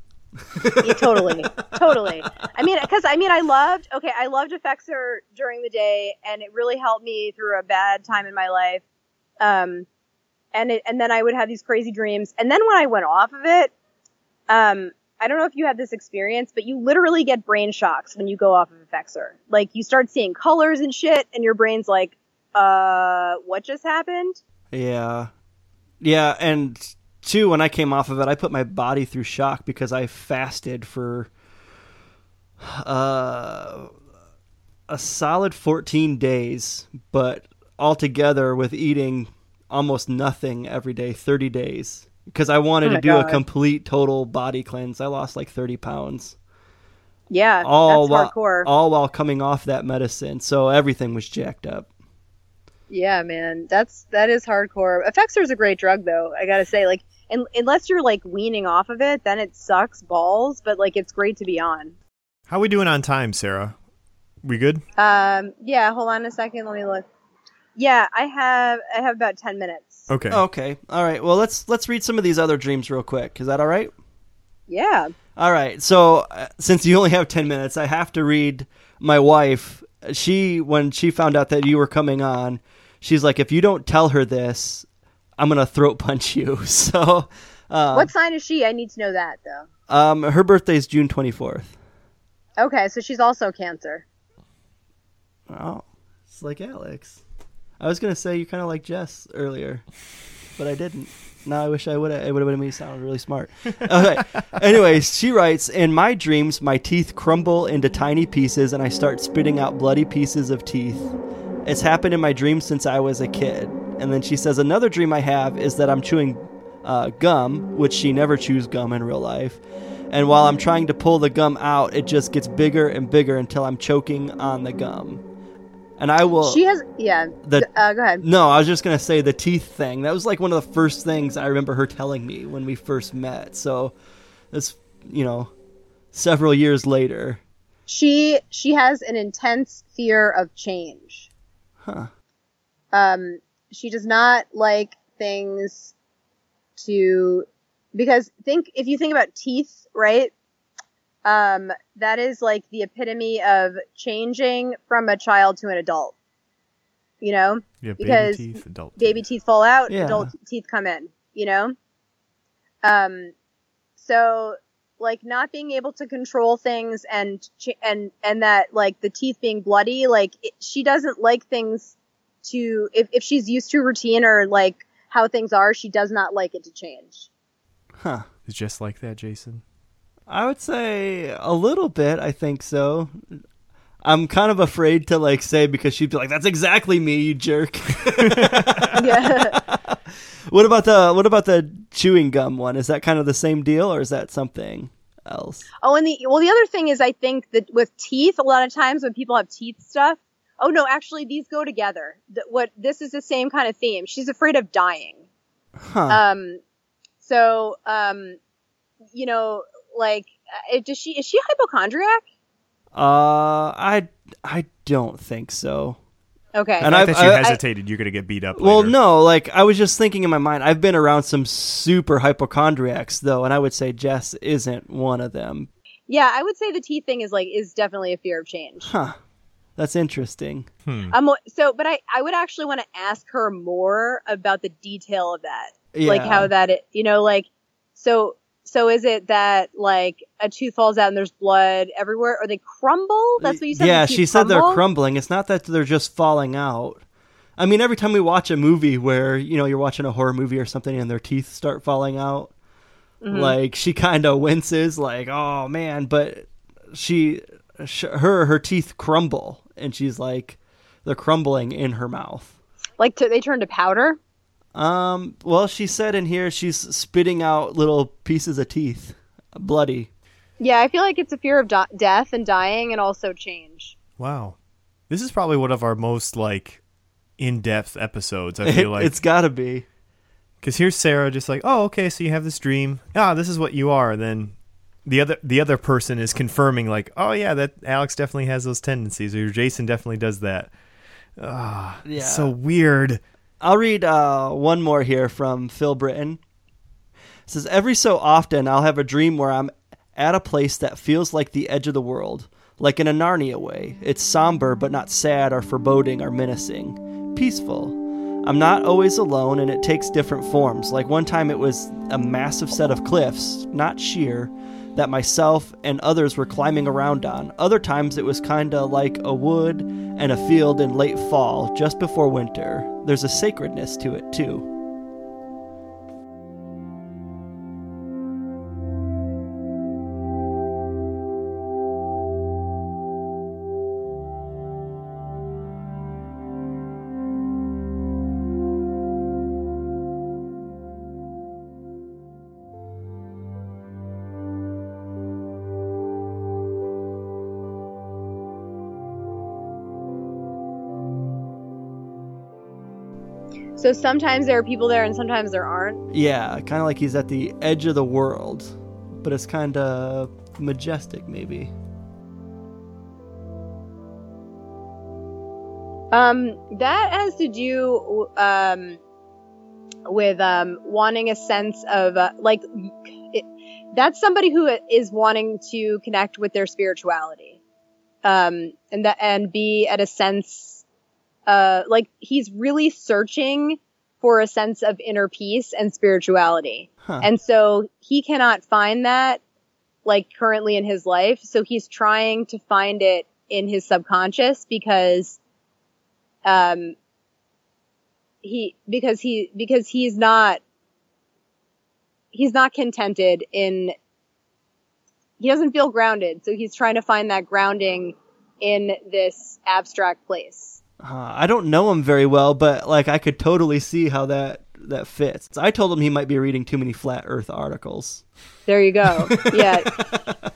Yeah, totally, totally. I mean, because I mean, I loved. Okay, I loved Effexor during the day, and it really helped me through a bad time in my life. Um, and it, and then I would have these crazy dreams, and then when I went off of it, um, I don't know if you had this experience, but you literally get brain shocks when you go off of Effexor. Like you start seeing colors and shit, and your brain's like, "Uh, what just happened?" Yeah. Yeah, and two, when I came off of it, I put my body through shock because I fasted for uh, a solid 14 days, but altogether with eating almost nothing every day, 30 days. Because I wanted Oh to do a complete total body cleanse. I lost like 30 pounds. Yeah, All that's while, hardcore. all while coming off that medicine. So everything was jacked up. Yeah, man, that's that is hardcore. Effexor is a great drug, though. I gotta say, like, un unless you're like weaning off of it, then it sucks balls. But like, it's great to be on. How we doing on time, Sarah? We good? Um, yeah. Hold on a second. Let me look. Yeah, I have I have about ten minutes. Okay. Okay. All right. Well, let's let's read some of these other dreams real quick. Is that all right? Yeah. All right. So, uh, since you only have 10 minutes, I have to read my wife. She when she found out that you were coming on, she's like if you don't tell her this, I'm going to throat punch you. So, uh, what sign is she? I need to know that though. um her birthday's June 24th. Okay, so she's also Cancer. Oh. It's like Alex. I was going to say you kind of like Jess earlier, but I didn't. Now I wish I would have. It would have made me sound really smart. Okay. Anyways, she writes In my dreams, my teeth crumble into tiny pieces and I start spitting out bloody pieces of teeth. It's happened in my dreams since I was a kid. And then she says, Another dream I have is that I'm chewing uh, gum, which she never chews gum in real life. And while I'm trying to pull the gum out, it just gets bigger and bigger until I'm choking on the gum. And I will. she has yeah. the- uh, go ahead. No, I was just gonna say the teeth thing. That was like one of the first things I remember her telling me when we first met. So, it's you know, several years later. She she has an intense fear of change. Huh. Um, she does not like things to because think if you think about teeth, right? Um, that is like the epitome of changing from a child to an adult. You know, Yeah, baby because teeth, adult baby teeth. teeth fall out, Yeah. adult teeth come in, you know? Um, so like not being able to control things and, ch- and, and that like the teeth being bloody, like it, she doesn't like things to, if, if she's used to routine or like how things are, she does not like it to change. Huh. It's just like that, Jason. I would say a little bit. I think so. I'm kind of afraid to like say because she'd be like, "That's exactly me, you jerk." yeah. what about the what about the chewing gum one? Is that kind of the same deal, or is that something else? Oh, and the, well, the other thing is I think that with teeth, a lot of times when people have teeth stuff, oh no, actually these go together. The, what, this is the same kind of theme. She's afraid of dying. Huh. Um, so, um, you know, like, uh, does she is she a hypochondriac? Uh, I I don't think so. Okay. And I- fact that you I- hesitated, you're gonna get beat up. Well, later. no, like I was just thinking in my mind. I've been around some super hypochondriacs though, and I would say Jess isn't one of them. yeah, I would say the teeth thing is like is definitely a fear of change. Huh. That's interesting. Hmm. Um, so, but I I would actually want to ask her more about the detail of that. yeah. like how that it, you know like so so is it that like a tooth falls out and there's blood everywhere or they crumble that's what you said Yeah, she said they're crumbling. It's not that they're just falling out. I mean, every time we watch a movie where you know you're watching a horror movie or something and their teeth start falling out, Mm-hmm. like she kind of winces, like oh man, but she, sh- her, her teeth crumble, and she's like, they're crumbling in her mouth. like to, they turn to powder Um, well, she said in here she's spitting out little pieces of teeth, bloody. yeah i feel like it's a fear of di- death and dying and also change Wow, this is probably one of our most like in-depth episodes. I feel like it's got to be. Because here's Sarah, just like, oh, okay, so you have this dream. Ah, this is what you are. And then the other the other person is confirming, like, oh yeah, that Alex definitely has those tendencies, or Jason definitely does that. Ah, Yeah. so weird. I'll read uh, one more here from Phil Britton. It says every so often I'll have a dream where I'm at a place that feels like the edge of the world, like in a Narnia way. It's somber but not sad or foreboding or menacing. Peaceful. I'm not always alone and it takes different forms. Like one time it was a massive set of cliffs, not sheer, that myself and others were climbing around on. Other times it was kinda like a wood and a field in late fall, just before winter. There's a sacredness to it too. So sometimes there are people there and sometimes there aren't. Yeah, kind of like he's at the edge of the world, but it's kind of majestic, maybe. Um, that has to do um, with um, wanting a sense of uh, like it, that's somebody who is wanting to connect with their spirituality, um, and that and be at a sense, uh, like he's really searching for a sense of inner peace and spirituality, Huh. and so he cannot find that like currently in his life, so he's trying to find it in his subconscious because um he because he because he's not he's not contented in he doesn't feel grounded. So he's trying to find that grounding in this abstract place Uh, I don't know him very well, but like I could totally see how that that fits. I told him he might be reading too many flat Earth articles. there you go yeah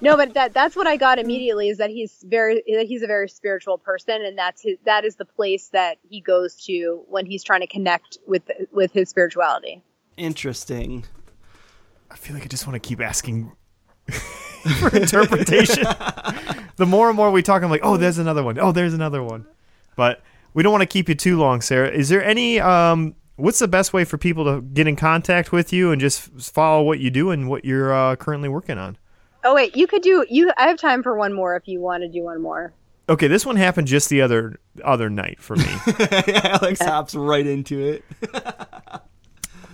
no but that that's what i got immediately is that he's very that he's a very spiritual person and that's his that is the place that he goes to when he's trying to connect with with his spirituality Interesting. I feel like I just want to keep asking for interpretation. the more and more we talk, I'm like, oh, there's another one. Oh, there's another one. But we don't want to keep you too long, Sarah. Is there any? Um, what's the best way for people to get in contact with you and just follow what you do and what you're uh, currently working on? oh wait you could do you i have time for one more if you want to do one more Okay, this one happened just the other other night for me. Alex hops right into it.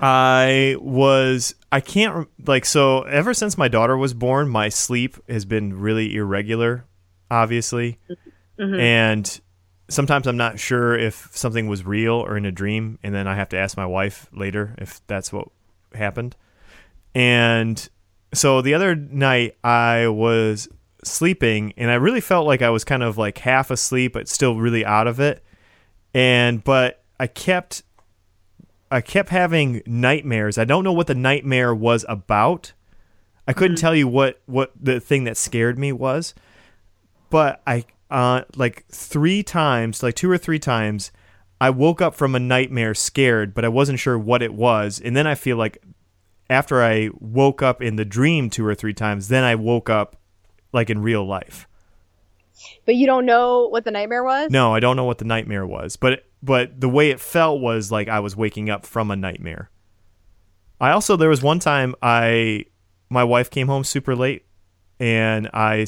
I was I can't like so ever since my daughter was born, my sleep has been really irregular, obviously. And sometimes I'm not sure if something was real or in a dream, and then I have to ask my wife later if that's what happened. And so the other night I was sleeping and I really felt like I was kind of like half asleep but still really out of it. And but I kept I kept having nightmares. I don't know what the nightmare was about. I couldn't mm-hmm. tell you what what the thing that scared me was, but I uh like 3 times, like two or three times I woke up from a nightmare scared, but I wasn't sure what it was. And then I feel like after I woke up in the dream two or three times, then I woke up like in real life. But you don't know what the nightmare was? No, I don't know what the nightmare was, but but the way it felt was like I was waking up from a nightmare. I also there was one time I my wife came home super late and I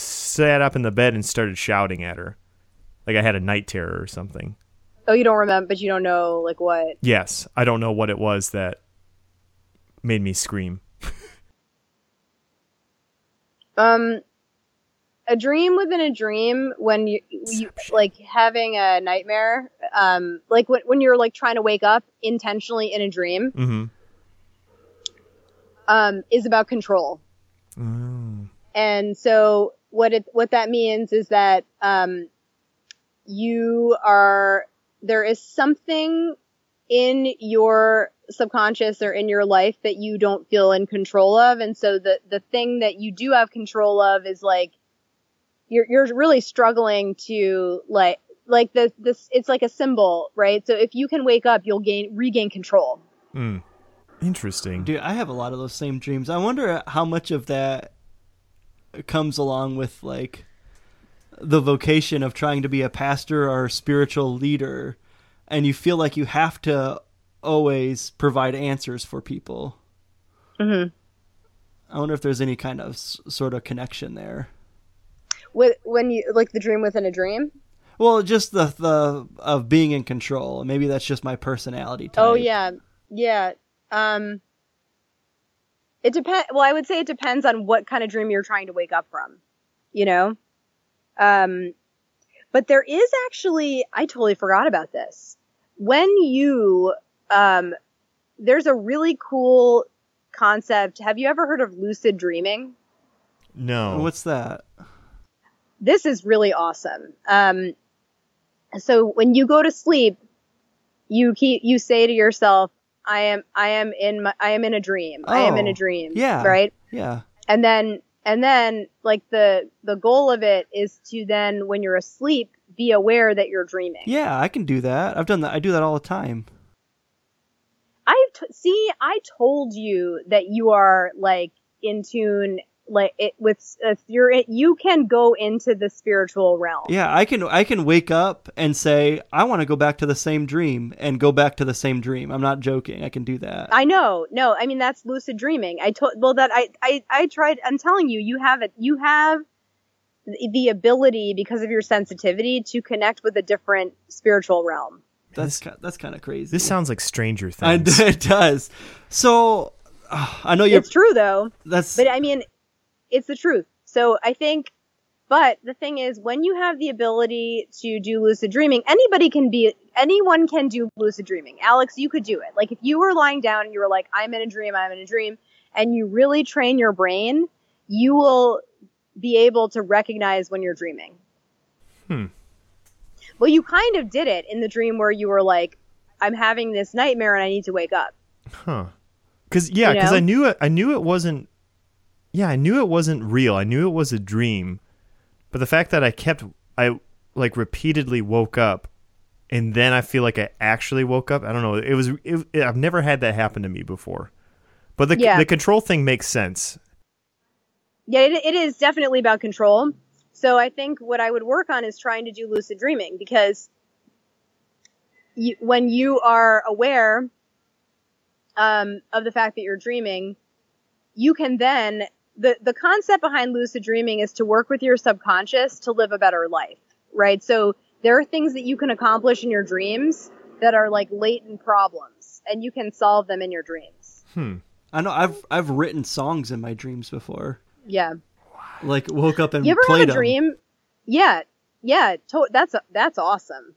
sat up in the bed and started shouting at her. Like I had a night terror or something. Oh, you don't remember, but you don't know like what. Yes, I don't know what it was that made me scream. Um, a dream within a dream when you, you like having a nightmare. Um, like when when you're like trying to wake up intentionally in a dream. mm-hmm. Um, is about control. And so what it what that means is that um, you are there is something in your subconscious or in your life that you don't feel in control of and so the the thing that you do have control of is like you're you're really struggling to like like the this it's like a symbol right so if you can wake up you'll gain regain control Mm. Interesting. Dude, I have a lot of those same dreams. I wonder how much of that comes along with like the vocation of trying to be a pastor or a spiritual leader and you feel like you have to always provide answers for people. Mhm. I wonder if there's any kind of s- sort of connection there. with when you like the dream within a dream Well, just the the of being in control. Maybe that's just my personality type. Oh yeah, yeah. Um, it depends. Well, I would say it depends on what kind of dream you're trying to wake up from. You know, um, but there is actually I totally forgot about this. When you um, there's a really cool concept. Have you ever heard of lucid dreaming? No. What's that? this is really awesome. Um, so when you go to sleep, you keep you say to yourself, "I am I am in my I am in a dream. I am in Oh, a dream." yeah. Right. Yeah. And then and then like the the goal of it is to then when you're asleep be aware that you're dreaming. Yeah, I can do that. I've done that. I do that all the time. I t- see. I told you that you are like in tune, like it with uh, you're you can go into the spiritual realm. Yeah, I can I can wake up and say I want to go back to the same dream and go back to the same dream. I'm not joking. I can do that. I know. No, I mean that's lucid dreaming. I told well that I I I tried. I'm telling you, you have it. You have the the ability because of your sensitivity to connect with a different spiritual realm. That's ki- that's kind of crazy. This sounds like Stranger I, Things. it does. So uh, I know you're. It's true though. That's But I mean, it's the truth. So I think, but the thing is, when you have the ability to do lucid dreaming, anybody can be, anyone can do lucid dreaming. Alex, you could do it. Like if you were lying down and you were like, I'm in a dream, I'm in a dream, and you really train your brain, you will be able to recognize when you're dreaming. Hmm. Well, you kind of did it in the dream where you were like, I'm having this nightmare and I need to wake up. Huh. Cause yeah, You because? I knew it. I knew it wasn't. Yeah, I knew it wasn't real. I knew it was a dream, but the fact that I kept, I like repeatedly woke up, and then I feel like I actually woke up. I don't know. It was. It, it- I've never had that happen to me before, but the Yeah. the control thing makes sense. Yeah, it, it is definitely about control. So I think what I would work on is trying to do lucid dreaming because you, when you are aware um, of the fact that you're dreaming, you can then the the concept behind lucid dreaming is to work with your subconscious to live a better life, right? So there are things that you can accomplish in your dreams that are like latent problems, and you can solve them in your dreams. Hmm. I know I've I've written songs in my dreams before. Yeah. Like woke up and You ever played have a 'em. dream? Yeah, yeah. To- that's that's awesome.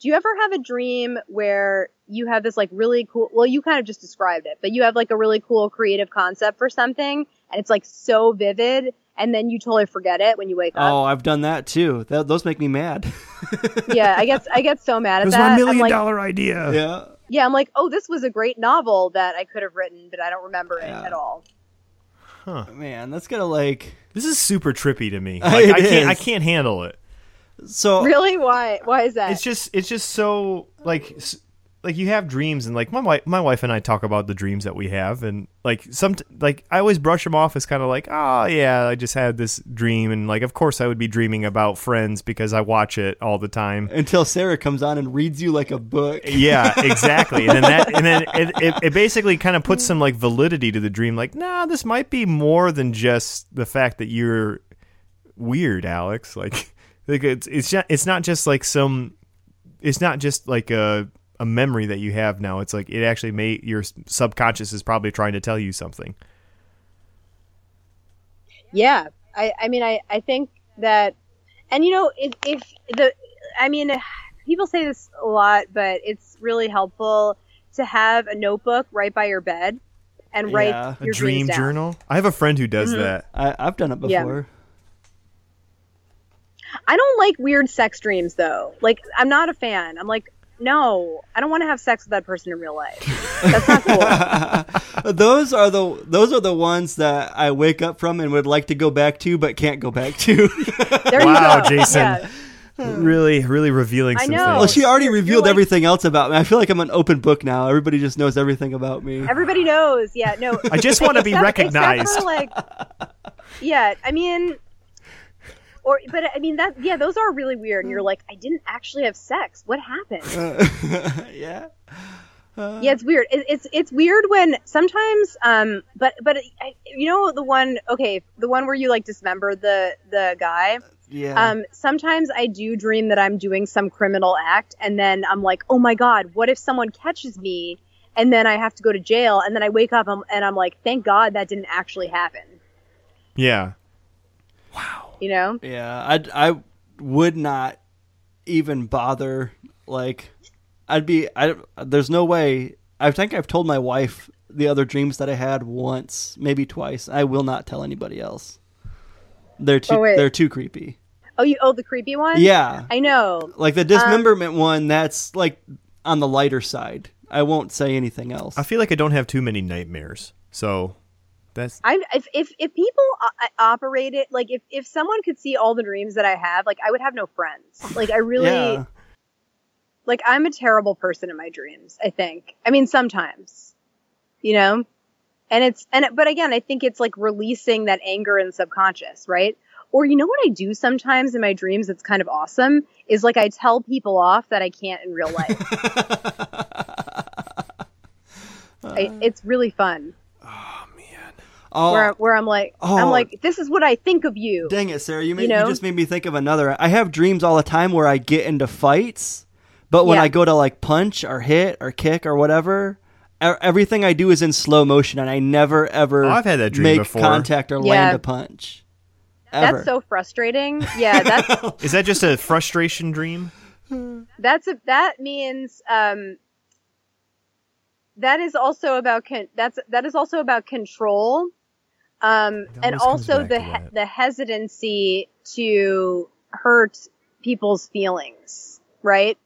Do you ever have a dream where you have this like really cool? Well, you kind of just described it, but you have like a really cool creative concept for something, and it's like so vivid, and then you totally forget it when you wake up. Oh, I've done that too. That, those make me mad. Yeah, I get I get so mad It at was that. my I'm million like, dollar idea. yeah. yeah, I'm like, oh, this was a great novel that I could have written, but I don't remember it at all. Huh. Man, that's gonna like This is super trippy to me. Like, It I can't. I can't handle it. so Really? Why? Why is that? it's just it's just so like s- like you have dreams and like my wife my wife and I talk about the dreams that we have and like some like I always brush them off as kind of like oh yeah I just had this dream and like of course I would be dreaming about friends because I watch it all the time until Sarah comes on and reads you like a book. yeah exactly and then that and then it, it, it basically kind of puts some like validity to the dream like nah this might be more than just the fact that you're weird Alex like like it's it's it's not just like some it's not just like a a memory that you have now it's like it actually may your subconscious is probably trying to tell you something Yeah, I, I mean, I, I think that, and you know, if, if the, I mean, people say this a lot, but it's really helpful to have a notebook right by your bed and write Yeah. a your dream down. journal i have a friend who does Mhm. that I, I've done it Yeah. before. I don't like weird sex dreams though. Like, I'm not a fan. I'm like, no, I don't want to have sex with that person in real life. That's not cool. those are the those are the ones that I wake up from and would like to go back to, but can't go back to. There Wow, go. Jason. Yeah. really really revealing I know. things well, she already You're- you're revealed like- everything else about me. I feel like I'm an open book now. Everybody just knows everything about me. Everybody knows. Yeah, no. I just wanna be except- except recognized. for, like, yeah, I mean, or but I mean that yeah, those are really weird. And you're like, I didn't actually have sex. What happened? yeah. yeah, it's weird. It, it's it's weird when sometimes, um, but but I, you know the one okay, the one where you like dismember the the guy. Yeah. Um, sometimes I do dream that I'm doing some criminal act, and then I'm like, oh my god, what if someone catches me? And then I have to go to jail, and then I wake up um, and I'm like, thank God that didn't actually happen. yeah You know? Yeah, I I would not even bother. Like, I'd be. I there's no way. I think I've told my wife the other dreams that I had once, maybe twice. I will not tell anybody else. They're too. Oh, they're too creepy. Oh, you oh the creepy one? Yeah, I know. like the um, dismemberment one. That's like on the lighter side. I won't say anything else. I feel like I don't have too many nightmares so that's I if if if people uh, uh, o- operated like if if someone could see all the dreams that I have, like I would have no friends. Like I really yeah. like I'm a terrible person in my dreams. I think. I mean, sometimes. you know? And it's, and, it- but again, I think it's like releasing that anger in the subconscious, right? Or you know what I do sometimes in my dreams that's kind of awesome is like I tell people off that I can't in real life. I, it's really fun. Ah. Oh, Where, where I'm like, Oh. I'm like, this is what I think of you. dang it, Sarah! You, made, You you, just made me think of another. I have dreams all the time where I get into fights, but when Yeah. I go to like punch or hit or kick or whatever, everything I do is in slow motion, and I never ever Oh, I've had that dream make before. contact or Yeah. land a punch. Ever. That's so frustrating. Yeah, that's Is that just a frustration dream? that's a, that means um, that is also about con- that's that is also about control, um, and also the he- the hesitancy to hurt people's feelings, right?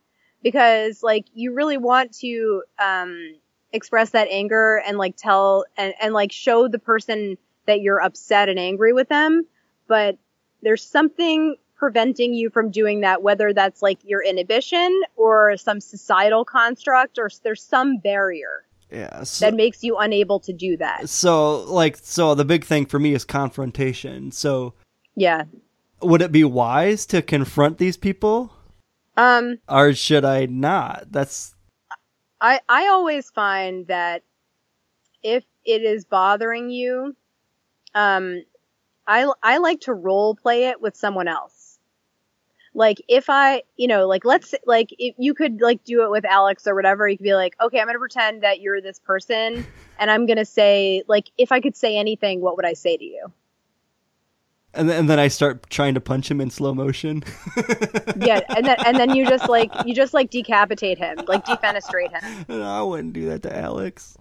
Because like you really want to um, express that anger and like tell and and like show the person that you're upset and angry with them, but there's something preventing you from doing that, whether that's like your inhibition or some societal construct or there's some barrier yeah. So, that makes you unable to do that. so like so the big thing for me is confrontation. So Yeah. would it be wise to confront these people, Um, or should I not? That's I, I always find that if it is bothering you, um, I, I like to role play it with someone else. Like if I, you know, like let's like if you could like do it with Alex or whatever, you could be like, okay, I'm gonna pretend that you're this person, and I'm gonna say like if I could say anything, what would I say to you? and then, and then I start trying to punch him in slow motion. Yeah, and then and then you just like you just like decapitate him, like defenestrate him. No, I wouldn't do that to Alex.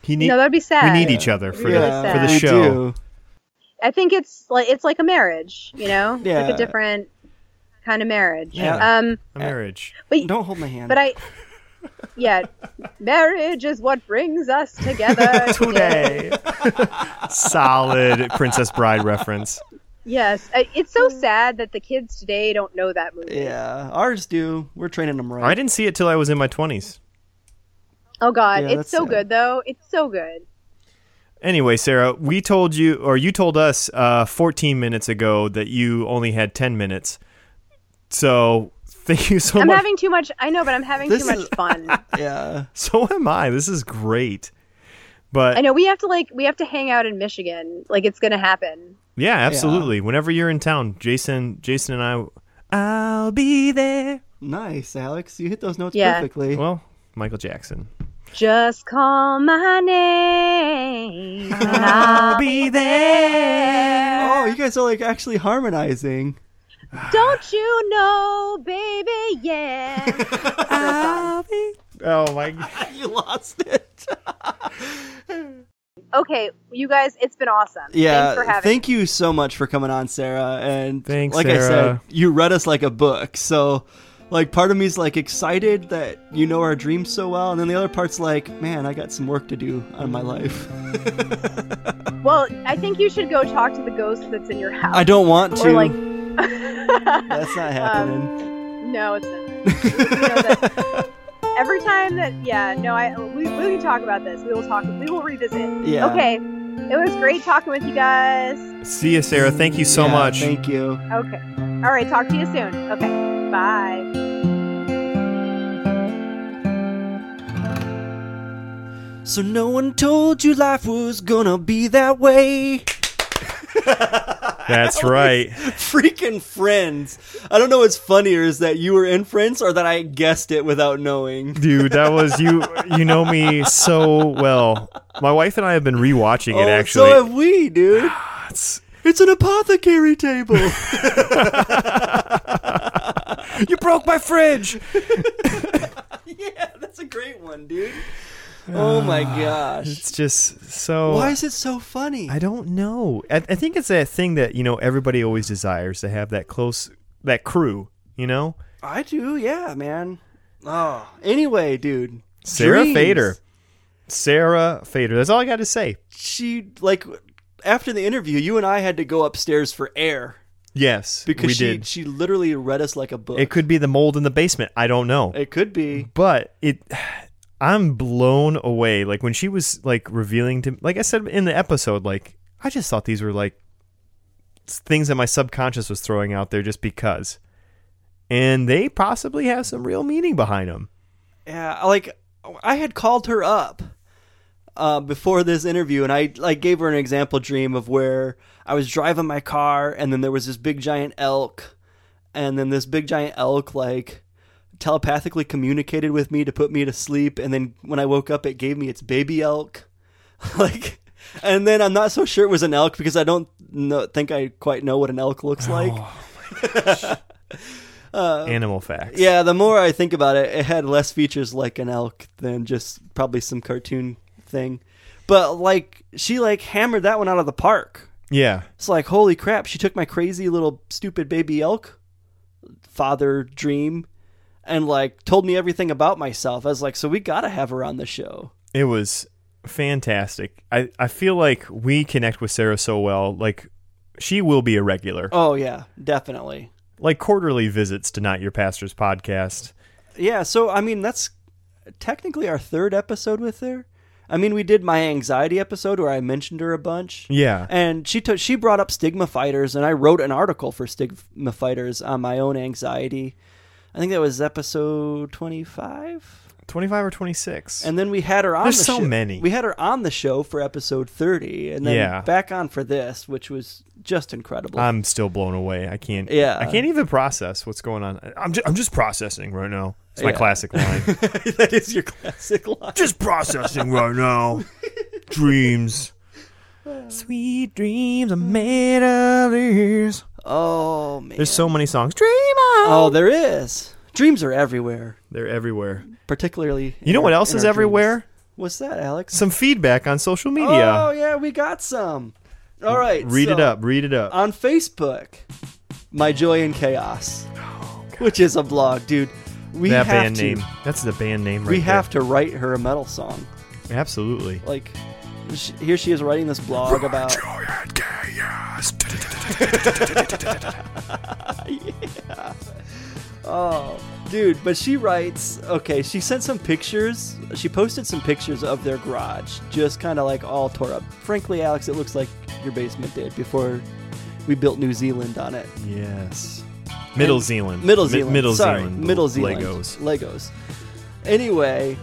He need, no, that'd be sad. we need each other for Really the sad. for the show. do. I think it's like it's like a marriage, you know? It's Yeah. like a different kind of marriage. Yeah. Um A marriage. but Don't hold my hand. but I yeah, marriage is what brings us together Today. Solid Princess Bride reference. Yes, it's so sad that the kids today don't know that movie. yeah, ours do. We're training them right. I didn't see it till I was in my 20s. Oh god, Yeah, it's so sad. good though. It's so good. Anyway, Sarah, we told you, or you told us uh, 14 minutes ago that you only had 10 minutes. So thank you so much. I'm much. having too much. I know, but I'm having This too much is- fun. Yeah. so am I. This is great. But I know we have to like we have to hang out in Michigan. Like it's gonna happen. yeah, absolutely. Whenever you're in town, Jason, Jason and I, I'll be there. Nice, Alex. You hit those notes Yeah. perfectly. Well, Michael Jackson. Just call my name. and I'll be there. oh, you guys are like actually harmonizing. Don't you know, baby? Yeah. I'll be. Oh my. God. you lost it. okay, you guys, it's been awesome. Yeah. Thanks for having Thank you so much for coming on, Sarah. And Thanks, like I said, Sarah. you read us like a book. So like part of me's like excited that you know our dreams so well, and then the other part's like, man, I got some work to do on my life. Well, I think you should go talk to the ghost that's in your house. I don't want to. Or like, That's not happening. Um, no, it's not. You know that- every time that, yeah, no, I we, we can talk about this. We will talk. We will revisit. Yeah. Okay. It was great talking with you guys. See you, Sarah. Thank you so Yeah, much. Thank you. Okay. All right. Talk to you soon. Okay. Bye. So no one told you life was gonna be that way. That's right. Freaking friends. I don't know what's funnier is that you were in friends or that I guessed it without knowing. Dude, that was you. You know me so well. My wife and I have been rewatching it. Oh, Actually, so have we, dude. Ah, it's- It's an apothecary table. you broke my fridge. yeah, that's a great one, dude. Oh my ah, gosh. It's just so. Why is it so funny? I don't know. I, I think it's that thing that you know everybody always desires to have that close that crew. You know, I do, yeah, man. Oh, anyway, dude. Sarah Dreams. Fader. Sarah Fader. That's all I got to say. She like after the interview, you and I had to go upstairs for air Yes, because she did. she literally read us like a book. It could be the mold in the basement. I don't know, It could be. but it. I'm blown away. Like when she was like revealing to like I said in the episode, like I just thought these were like things that my subconscious was throwing out there just because. And they possibly have some real meaning behind them. Yeah, like I had called her up uh, before this interview, and I like gave her an example dream of where I was driving my car, and then there was this big giant elk, and then this big giant elk like telepathically communicated with me to put me to sleep, and then when I woke up, it gave me its baby elk, like. And then I'm not so sure it was an elk because I don't know, think I quite know what an elk looks like. Animal facts. Uh, Yeah, the more I think about it, it had less features like an elk than just probably some cartoon thing. But like she like hammered that one out of the park. Yeah. It's like holy crap, she took my crazy little stupid baby elk father dream and like told me everything about myself. I was like, so we got to have her on the show. It was fantastic. I, I feel like we connect with Sarah so well. Like she will be a regular. Oh yeah, definitely. Like quarterly visits to Not Your Pastor's podcast. Yeah, so I mean that's technically our third episode with her. I mean, we did my anxiety episode where I mentioned her a bunch. Yeah. And she took she brought up stigma fighters, and I wrote an article for stigma fighters on my own anxiety. I think that was episode twenty five. 25 or 26. And then we had her on. There's the so show- many. We had her on the show for episode thirty, and then Yeah. back on for this, which was just incredible. I'm still blown away. I can't. Yeah. I can't even process what's going on. I'm just, I'm just processing right now. It's my Yeah. classic line. that is your classic line. just processing right now. Dreams. Sweet dreams are made of these. Oh man. There's so many songs. Dream on. Oh, there is. Dreams are everywhere, They're everywhere. particularly. You know in what our- else is everywhere? dreams. What's that, Alex? Some feedback on social media. Oh yeah, we got some. All right, Read it up. Read it up. on Facebook. My joy in chaos, which is a blog, dude. We that have band to. name. That's the band name right we there. have to write her a metal song. Absolutely. Like, sh here she is writing this blog about. Oh, dude, but she writes, okay, she sent some pictures. She posted some pictures of their garage, just kind of like all tore up. Frankly, Alex, it looks like your basement did before we built New Zealand on it. Yes. Middle Zealand. Middle Mi- Zealand. Middle Sorry, Zealand. Middle Zealand. Legos. Legos. Anyway,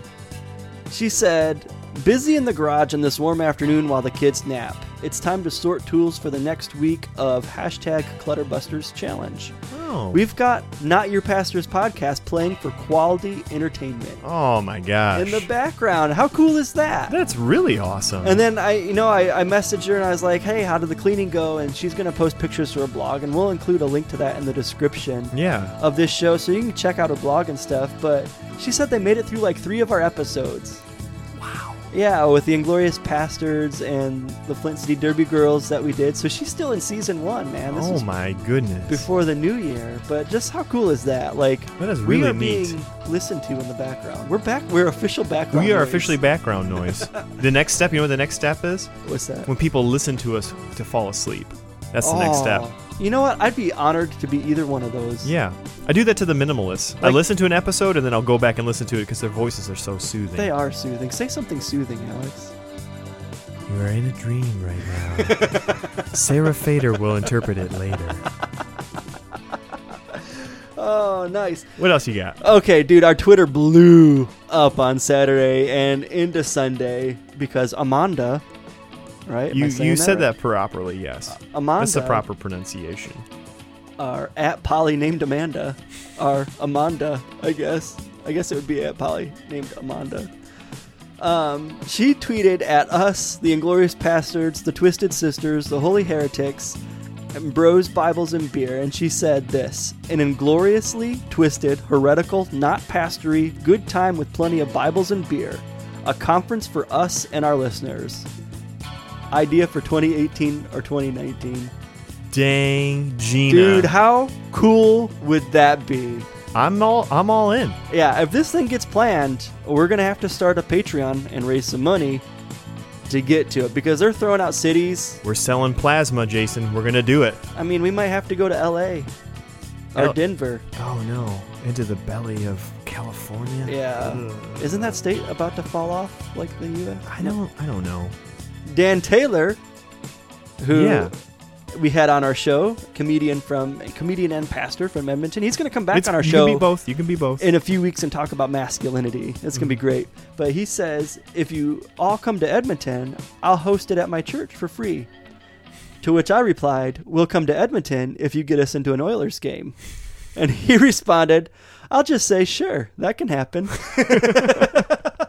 she said, busy in the garage on this warm afternoon while the kids nap. It's time to sort tools for the next week of hashtag Clutterbusters Challenge. Oh. We've got Not Your Pastor's podcast playing for quality entertainment oh my gosh. in the background. How cool is that? That's really awesome. And then I, you know, I, I messaged her and I was like, "Hey, how did the cleaning go?" And she's gonna post pictures to her blog, and we'll include a link to that in the description yeah. of this show, so you can check out her blog and stuff. But she said they made it through like three of our episodes. Yeah, with the Inglorious Bastards and the Flint City Derby Girls that we did. So she's still in season one, man. This Oh my goodness. before the new year. But just how cool is that? Like That is we are neat. being listened to in the background. We're back. We're official background. we are noise. officially background noise. the next step, you know what the next step is? What's that? When people listen to us to fall asleep. That's the next step. You know what? I'd be honored to be either one of those. Yeah. I do that to the minimalists. I listen to an episode and then I'll go back and listen to it because their voices are so soothing. They are soothing. Say something soothing, Alex. You are in a dream right now. Sarah Fader will interpret it later. Oh, nice. What else you got? Okay, dude, our Twitter blew up on Saturday and into Sunday because Amanda, right? Am You said right? that properly, yes. Amanda, That's the proper pronunciation. Our at Polly named Amanda, our Amanda, I guess. I guess it would be at Polly named Amanda. Um, she tweeted at us, the Inglorious Bastards, the Twisted Sisters, the Holy Heretics, and Bros, Bibles, and Beer, and she said this An ingloriously twisted, heretical, not pastory, good time with plenty of Bibles and beer. A conference for us and our listeners. Idea for 2018 or 2019. Dang, Gina. Dude, how cool would that be? I'm all I'm all in. Yeah, if this thing gets planned, we're gonna have to start a Patreon and raise some money to get to it because they're throwing out cities. We're selling plasma, Jason. We're gonna do it. I mean, we might have to go to LA. or Oh. Denver. Oh no, into the belly of California. Yeah. Ugh. Isn't that state about to fall off like the U.S.? I don't. I don't know. Dan Taylor, who Yeah. we had on our show, comedian from comedian and pastor from Edmonton. He's going to come back It's- on our you show can be both. You can be both. in a few weeks and talk about masculinity. It's going to be mm-hmm. great. But he says if you all come to Edmonton, I'll host it at my church for free. To which I replied, "We'll come to Edmonton if you get us into an Oilers game." And he responded, "I'll just say sure, that can happen."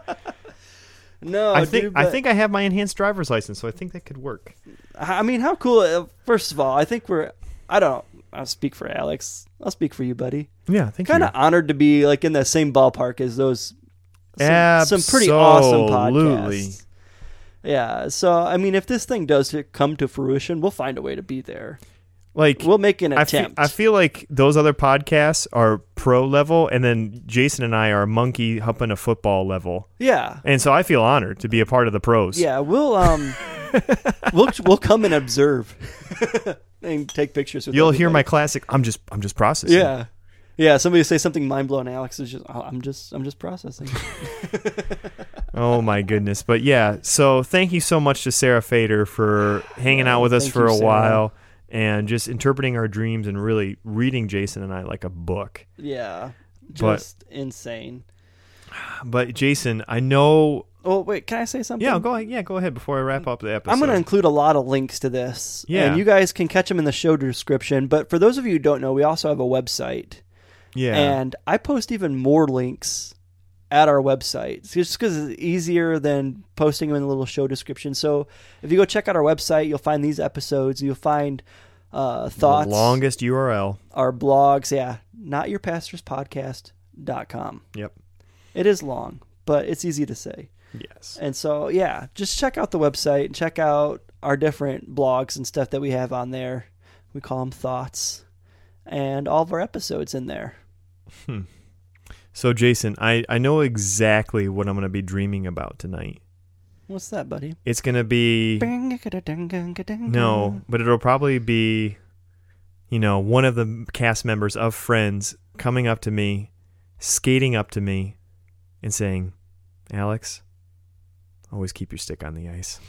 no, I think. dude, I think I have my enhanced driver's license, so I think that could work. I mean, how cool! uh, First of all, I think we're. I don't. I'll speak for Alex. I'll speak for you, buddy. Yeah, thank Kind you. Kind of honored to be like in the same ballpark as those. Some, some pretty awesome podcasts. Yeah. So I mean, if this thing does come to fruition, we'll find a way to be there. Like We'll make an I feel, attempt. I feel like those other podcasts are pro level, and then Jason and I are monkey humping a football level, yeah. and so I feel honored to be a part of the pros. Yeah. We'll um. we'll we'll come and observe and take pictures with. you'll hear my classic. I'm just. I'm just processing. Yeah. Yeah, somebody say something mind blowing. Alex is just, "Oh, I'm just, I'm just processing. Oh my goodness. But yeah, so thank you so much to Sarah Fader for hanging out with us for a Sarah. while and just interpreting our dreams and really reading Jason and I like a book. Yeah, But- just insane. But Jason, I know. Oh wait, can I say something? Yeah, go ahead. Yeah, go ahead before I wrap up the episode. I'm going to include a lot of links to this. Yeah. and you guys can catch them in the show description. But for those of you who don't know, we also have a website, Yeah. and I post even more links at our website just because it's easier than posting them in the little show description. So if you go check out our website, you'll find these episodes. You'll find uh, thoughts, The longest URL. our blogs. Yeah, notyourpastorspodcast.com. Yep. It is long, but it's easy to say. Yes. And so, yeah, just check out the website and check out our different blogs and stuff that we have on there. We call them thoughts, and all of our episodes in there. So Jason, I I know exactly what I'm going to be dreaming about tonight. What's that, buddy? It's going to be No, but it'll probably be, you know, one of the cast members of Friends coming up to me, skating up to me, and saying, Alex, always keep your stick on the ice.